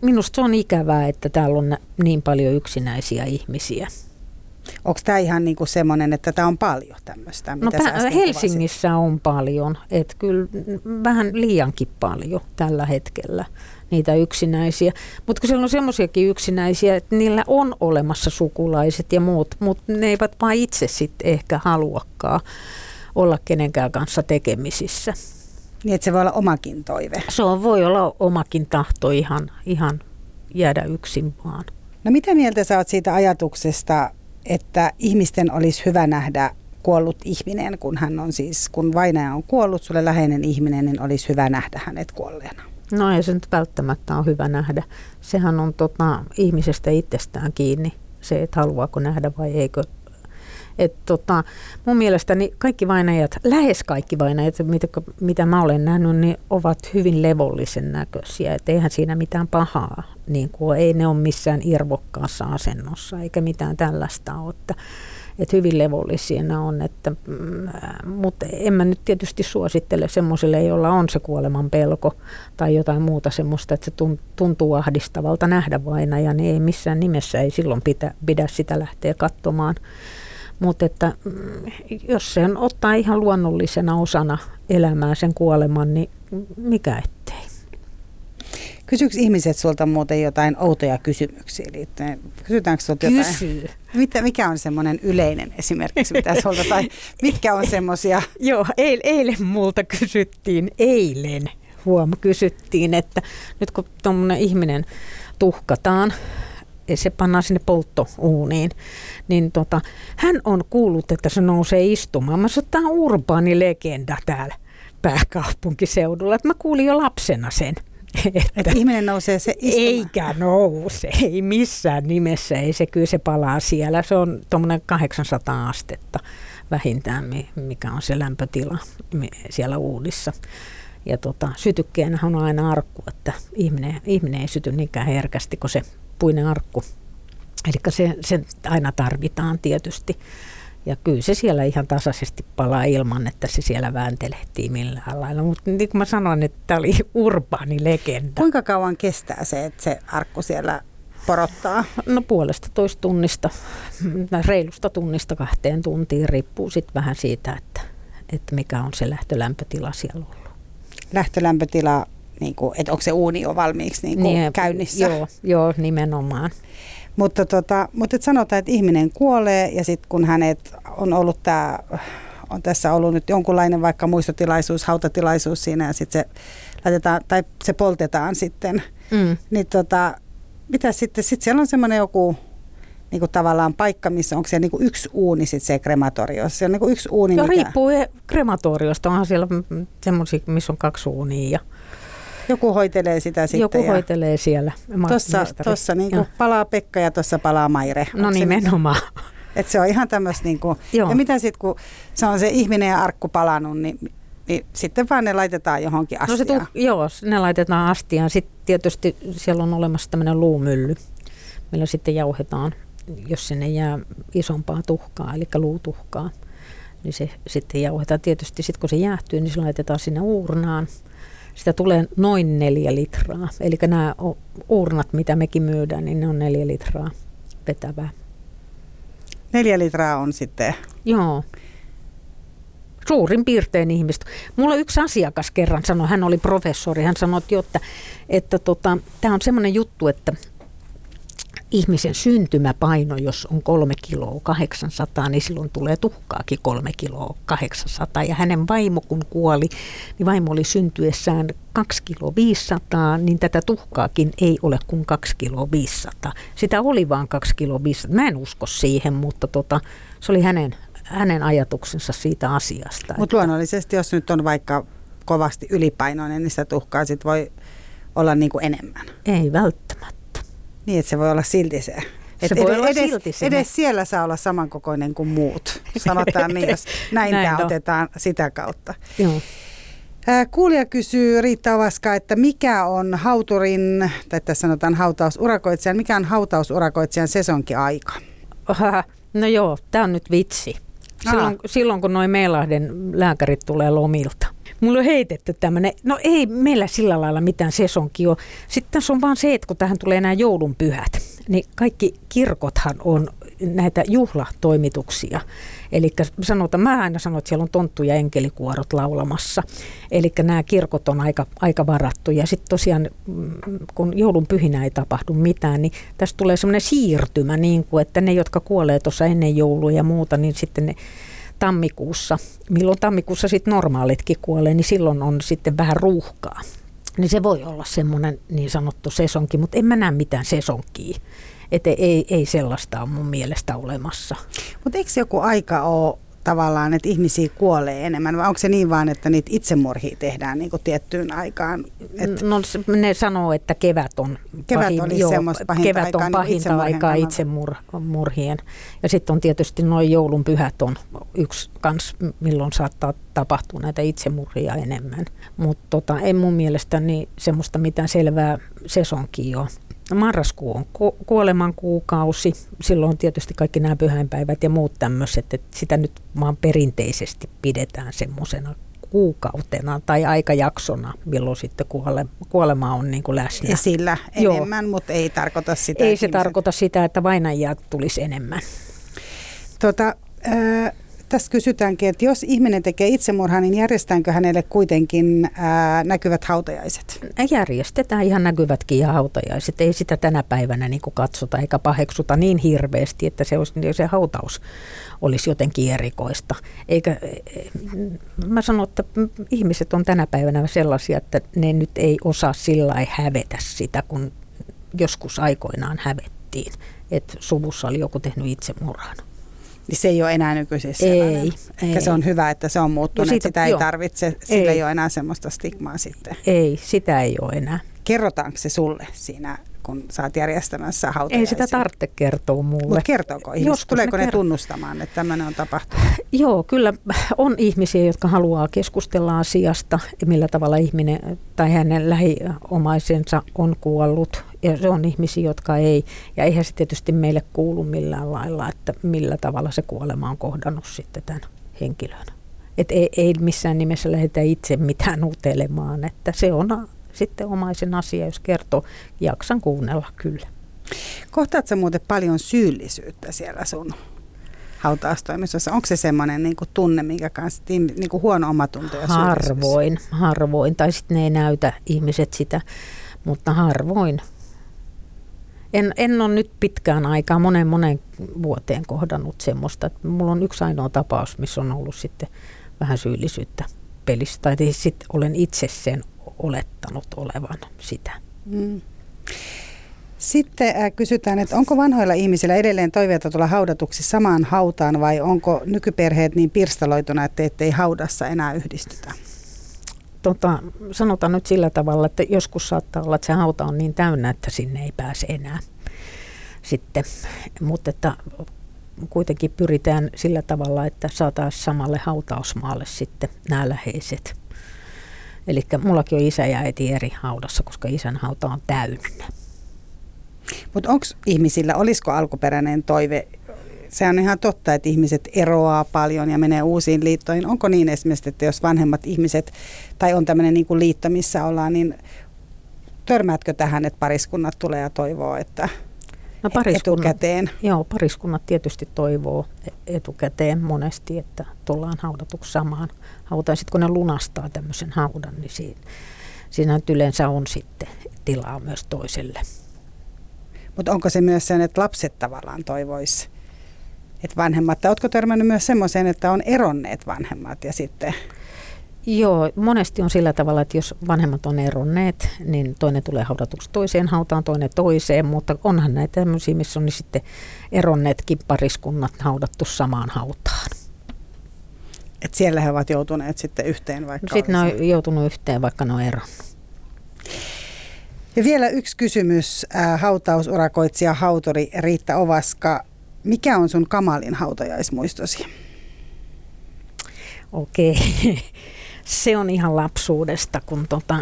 Minusta se on ikävää, että täällä on niin paljon yksinäisiä ihmisiä. Onko tämä ihan niinku semmoinen, että tämä on paljon tämmöistä? No pä- Helsingissä kuvasit? on paljon, että kyllä vähän liiankin paljon tällä hetkellä niitä yksinäisiä. Mutta kun siellä on semmoisiakin yksinäisiä, että niillä on olemassa sukulaiset ja muut, mutta ne eivät vain itse sitten ehkä haluakaan olla kenenkään kanssa tekemisissä. Niin, että se voi olla omakin toive. Se on, voi olla omakin tahto ihan, ihan jäädä yksin vaan. No mitä mieltä sä oot siitä ajatuksesta, että ihmisten olisi hyvä nähdä kuollut ihminen, kun hän on siis, kun vainaja on kuollut, sulle läheinen ihminen, niin olisi hyvä nähdä hänet kuolleena. No ei se nyt välttämättä ole hyvä nähdä. Sehän on tota, ihmisestä itsestään kiinni, se, että haluaako nähdä vai eikö. Et tota, mun mielestäni kaikki vainajat, lähes kaikki vainajat, mitä, mitä mä olen nähnyt, niin ovat hyvin levollisen näköisiä. Et eihän siinä mitään pahaa, niin kuin, ei ne ole missään irvokkaassa asennossa eikä mitään tällaista ole. Että, hyvin levollisia ne on, että, mm, mutta en mä nyt tietysti suosittele semmoiselle, jolla on se kuoleman pelko tai jotain muuta semmoista, että se tuntuu ahdistavalta nähdä vainaja, niin ei missään nimessä ei silloin pitä, pidä sitä lähteä katsomaan. Mutta että mm, jos sen ottaa ihan luonnollisena osana elämää sen kuoleman, niin mikä ettei. Kysyykö ihmiset sulta muuten jotain outoja kysymyksiä liittyen? Kysytäänkö sulta jotain? Kysy. Mitä, mikä on semmoinen yleinen esimerkiksi, mitä sulta, tai mitkä on semmoisia? Joo, eil, eilen multa kysyttiin, eilen huom, kysyttiin, että nyt kun tuommoinen ihminen tuhkataan, ja se pannaan sinne polttouuniin, niin tota, hän on kuullut, että se nousee istumaan. Mä sanoin, tämä on urbaani legenda täällä pääkaupunkiseudulla. Että mä kuulin jo lapsena sen. Että, että ihminen nousee se istumaan. Eikä nouse, ei missään nimessä, ei se kyllä se palaa siellä. Se on tuommoinen 800 astetta vähintään, mikä on se lämpötila siellä uudissa. Ja tota, sytykkeenä on aina arkku, että ihminen, ihminen ei syty niinkään herkästi kuin se puinen arkku. Eli se, se aina tarvitaan tietysti. Ja kyllä se siellä ihan tasaisesti palaa ilman, että se siellä vääntelehtii millään lailla. Mutta niin kuin mä sanoin, että tämä oli urbaani legenda. Kuinka kauan kestää se, että se arkku siellä porottaa? No puolesta toista tunnista, reilusta tunnista kahteen tuntiin, riippuu sitten vähän siitä, että, että mikä on se lähtölämpötila siellä ollut. Lähtölämpötila, niin kuin, että onko se uuni jo valmiiksi niin kuin niin, käynnissä? Joo, joo, nimenomaan. Mutta, tota, mutta et sanotaan, että ihminen kuolee ja sitten kun hänet on ollut tämä on tässä ollut nyt jonkunlainen vaikka muistotilaisuus, hautatilaisuus siinä ja sitten se laitetaan, tai se poltetaan sitten, mm. niin tota, mitä sitten, sitten siellä on semmoinen joku niin kuin tavallaan paikka, missä onko se niin kuin yksi uuni sitten se krematorio? Se on niin kuin yksi uuni, Joo, mikä... riippuu krematoriosta. Onhan siellä semmoisia, missä on kaksi uunia ja joku hoitelee sitä sitten. Joku ja hoitelee siellä. Tuossa, tuossa niin palaa Pekka ja tuossa palaa Maire. No nimenomaan. Et se on ihan tämmöistä, niinku, ja mitä sitten kun se on se ihminen ja arkku palannut, niin niin sitten vaan ne laitetaan johonkin astiaan. No se tu- joo, ne laitetaan astiaan. Sitten tietysti siellä on olemassa tämmöinen luumylly, millä sitten jauhetaan, jos sinne jää isompaa tuhkaa, eli luutuhkaa. Niin se sitten jauhetaan tietysti, sitten kun se jäähtyy, niin se laitetaan sinne uurnaan. Sitä tulee noin neljä litraa. Eli nämä uurnat, mitä mekin myydään, niin ne on neljä litraa vetävää. Neljä litraa on sitten? Joo suurin piirtein ihmistä. Mulla yksi asiakas kerran sanoi, hän oli professori, hän sanoi, että, että, että tota, tämä on semmoinen juttu, että ihmisen syntymäpaino, jos on kolme kiloa 800, niin silloin tulee tuhkaakin kolme kiloa 800. Ja hänen vaimo kun kuoli, niin vaimo oli syntyessään 2 kiloa 500, niin tätä tuhkaakin ei ole kuin 2 kiloa 500. Sitä oli vaan 2 kiloa 500. Mä en usko siihen, mutta tota, se oli hänen hänen ajatuksensa siitä asiasta. Mutta luonnollisesti, jos nyt on vaikka kovasti ylipainoinen, niin sitä tuhkaa sit voi olla niin kuin enemmän. Ei välttämättä. Niin, että se voi olla silti se. Se voi edes, olla edes, silti sinne. edes siellä saa olla samankokoinen kuin muut. Sanotaan niin, jos näin, näin tämä otetaan sitä kautta. Joo. Kuulija kysyy Riitta Ovaska, että mikä on hauturin, tai tässä sanotaan hautausurakoitsijan, mikä on hautausurakoitsijan sesonkiaika? No joo, tämä on nyt vitsi. Silloin, silloin kun noin Meilahden lääkärit tulee lomilta. Mulla on heitetty tämmöinen, no ei meillä sillä lailla mitään sesonki ole. Sitten tässä on vaan se, että kun tähän tulee nämä joulun pyhät, niin kaikki kirkothan on näitä juhlatoimituksia. Eli sanotaan, mä aina sanon, että siellä on tonttu ja enkelikuorot laulamassa. Eli nämä kirkot on aika, aika varattu. Ja sitten tosiaan, mm, kun joulun pyhinä ei tapahdu mitään, niin tästä tulee semmoinen siirtymä, niin kuin, että ne, jotka kuolee tuossa ennen joulua ja muuta, niin sitten ne tammikuussa, milloin tammikuussa sitten normaalitkin kuolee, niin silloin on sitten vähän ruuhkaa. Niin se voi olla semmoinen niin sanottu sesonki, mutta en mä näe mitään sesonkia. Että ei, ei sellaista ole mun mielestä olemassa. Mutta eikö joku aika ole tavallaan, että ihmisiä kuolee enemmän, vai onko se niin vaan, että niitä itsemurhia tehdään niin kuin tiettyyn aikaan? Et no ne sanoo, että kevät on, kevät pahin, joo, pahinta kevät aikaa, on pahinta niin aikaa itsemurhien. Ja sitten on tietysti noin joulun pyhät on yksi kans, milloin saattaa tapahtua näitä itsemurhia enemmän. Mutta tota, en mun mielestäni semmoista mitään selvää sesonkia ole. Marraskuu on ku- kuoleman kuukausi. Silloin on tietysti kaikki nämä pyhäinpäivät ja muut tämmöiset, että sitä nyt vaan perinteisesti pidetään semmoisena kuukautena tai aikajaksona, milloin sitten kuole, kuolema on niin kuin läsnä. Esillä enemmän, Joo. mutta ei tarkoita sitä. Ei se ihmiset... tarkoita sitä, että vainajia tulisi enemmän. Tota, äh, tässä kysytäänkin, että jos ihminen tekee itsemurhaa, niin järjestetäänkö hänelle kuitenkin ää, näkyvät hautajaiset? Järjestetään ihan näkyvätkin ja hautajaiset. Ei sitä tänä päivänä niin kuin katsota eikä paheksuta niin hirveästi, että se, olisi, se hautaus olisi jotenkin erikoista. Eikä, mä sanon, että ihmiset on tänä päivänä sellaisia, että ne nyt ei osaa sillä hävetä sitä, kun joskus aikoinaan hävettiin, että suvussa oli joku tehnyt itsemurhan. Niin se ei ole enää nykyisessä ei, ei. se on hyvä, että se on muuttunut, no siitä, sitä ei joo. tarvitse, sillä ei. ei ole enää semmoista stigmaa sitten. Ei, sitä ei ole enää. Kerrotaanko se sulle siinä kun sä oot järjestämässä hautajaisia. Ei sitä tarvitse kertoa mulle. Mutta kertooko ihmiset? Tuleeko ne, ne tunnustamaan, että tämmöinen on tapahtunut? Joo, kyllä on ihmisiä, jotka haluaa keskustella asiasta, millä tavalla ihminen tai hänen lähiomaisensa on kuollut. Ja se on ihmisiä, jotka ei. Ja eihän se tietysti meille kuulu millään lailla, että millä tavalla se kuolema on kohdannut sitten tämän henkilön. Et ei, ei missään nimessä lähdetä itse mitään utelemaan, että se on sitten omaisen asia, jos kertoo. Jaksan kuunnella kyllä. Kohtaatko muuten paljon syyllisyyttä siellä sun hautaustoimistossa? Onko se semmoinen niin tunne, minkä kanssa niin kuin huono omatunto ja Harvoin, harvoin. Tai sitten ne ei näytä ihmiset sitä, mutta harvoin. En, en ole nyt pitkään aikaa, monen monen vuoteen kohdannut semmoista. Mulla on yksi ainoa tapaus, missä on ollut sitten vähän syyllisyyttä pelissä. Tai sitten olen itse sen olettanut olevan sitä. Mm. Sitten äh, kysytään, että onko vanhoilla ihmisillä edelleen toiveita tulla haudatuksi samaan hautaan vai onko nykyperheet niin pirstaloituna, että ettei haudassa enää yhdistytä? Tota, sanotaan nyt sillä tavalla, että joskus saattaa olla, että se hauta on niin täynnä, että sinne ei pääse enää sitten. Mutta että kuitenkin pyritään sillä tavalla, että saataisiin samalle hautausmaalle sitten nämä läheiset. Eli mullakin on isä ja äiti eri haudassa, koska isän hauta on täynnä. Mutta onko ihmisillä, olisiko alkuperäinen toive, se on ihan totta, että ihmiset eroaa paljon ja menee uusiin liittoihin. Onko niin esimerkiksi, että jos vanhemmat ihmiset, tai on tämmöinen niin liitto, missä ollaan, niin törmäätkö tähän, että pariskunnat tulee ja toivoo, että no pariskunnat, etukäteen? Joo, pariskunnat tietysti toivoo etukäteen monesti, että tullaan haudatuksi samaan hautaan. Sitten kun ne lunastaa tämmöisen haudan, niin siinä, siinä yleensä on sitten tilaa myös toiselle. Mutta onko se myös sen, että lapset tavallaan toivois, että vanhemmat, tai oletko törmännyt myös semmoiseen, että on eronneet vanhemmat ja sitten... Joo, monesti on sillä tavalla, että jos vanhemmat on eronneet, niin toinen tulee haudatuksi toiseen hautaan, toinen toiseen, mutta onhan näitä tämmöisiä, missä on niin sitten eronneetkin pariskunnat haudattu samaan hautaan. Et siellä he ovat joutuneet sitten yhteen vaikka no, Sitten ne on joutunut yhteen, vaikka ne on eronnut. Ja vielä yksi kysymys, äh, hautausurakoitsija hautori Riitta Ovaska. Mikä on sun kamalin hautajaismuistosi? Okei, se on ihan lapsuudesta, kun tota,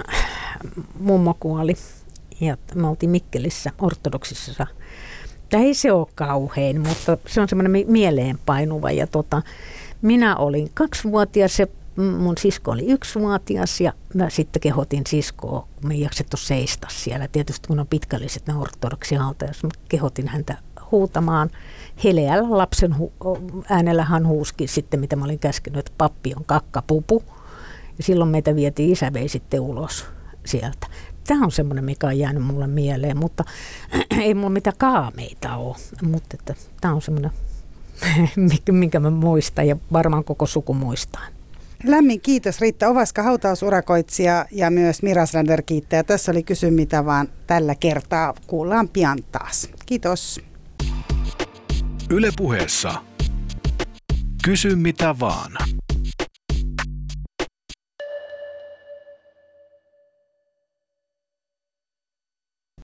mummo kuoli ja me oltiin Mikkelissä ortodoksissa. Tämä ei se ole kauhein, mutta se on semmoinen mieleenpainuva. Ja tota, minä olin kaksivuotias ja mun sisko oli yksivuotias ja mä sitten kehotin siskoa, kun me ei jaksettu seistä siellä. Tietysti kun on pitkälliset ne ortodoksi hautajat, mä kehotin häntä huutamaan. Heleällä lapsen hu- äänellä hän huuski sitten, mitä mä olin käskenyt, että pappi on kakkapupu. Ja silloin meitä vietiin, isä vei sitten ulos sieltä. Tämä on semmoinen, mikä on jäänyt mulle mieleen, mutta ei mulla mitään kaameita ole. Mutta että, tämä on semmoinen, minkä mä muistan ja varmaan koko suku muistaa. Lämmin kiitos Riitta Ovaska, hautausurakoitsija ja myös Mirasländer kiittää. Tässä oli kysy mitä vaan tällä kertaa. Kuullaan pian taas. Kiitos. Ylepuheessa Kysy mitä vaan.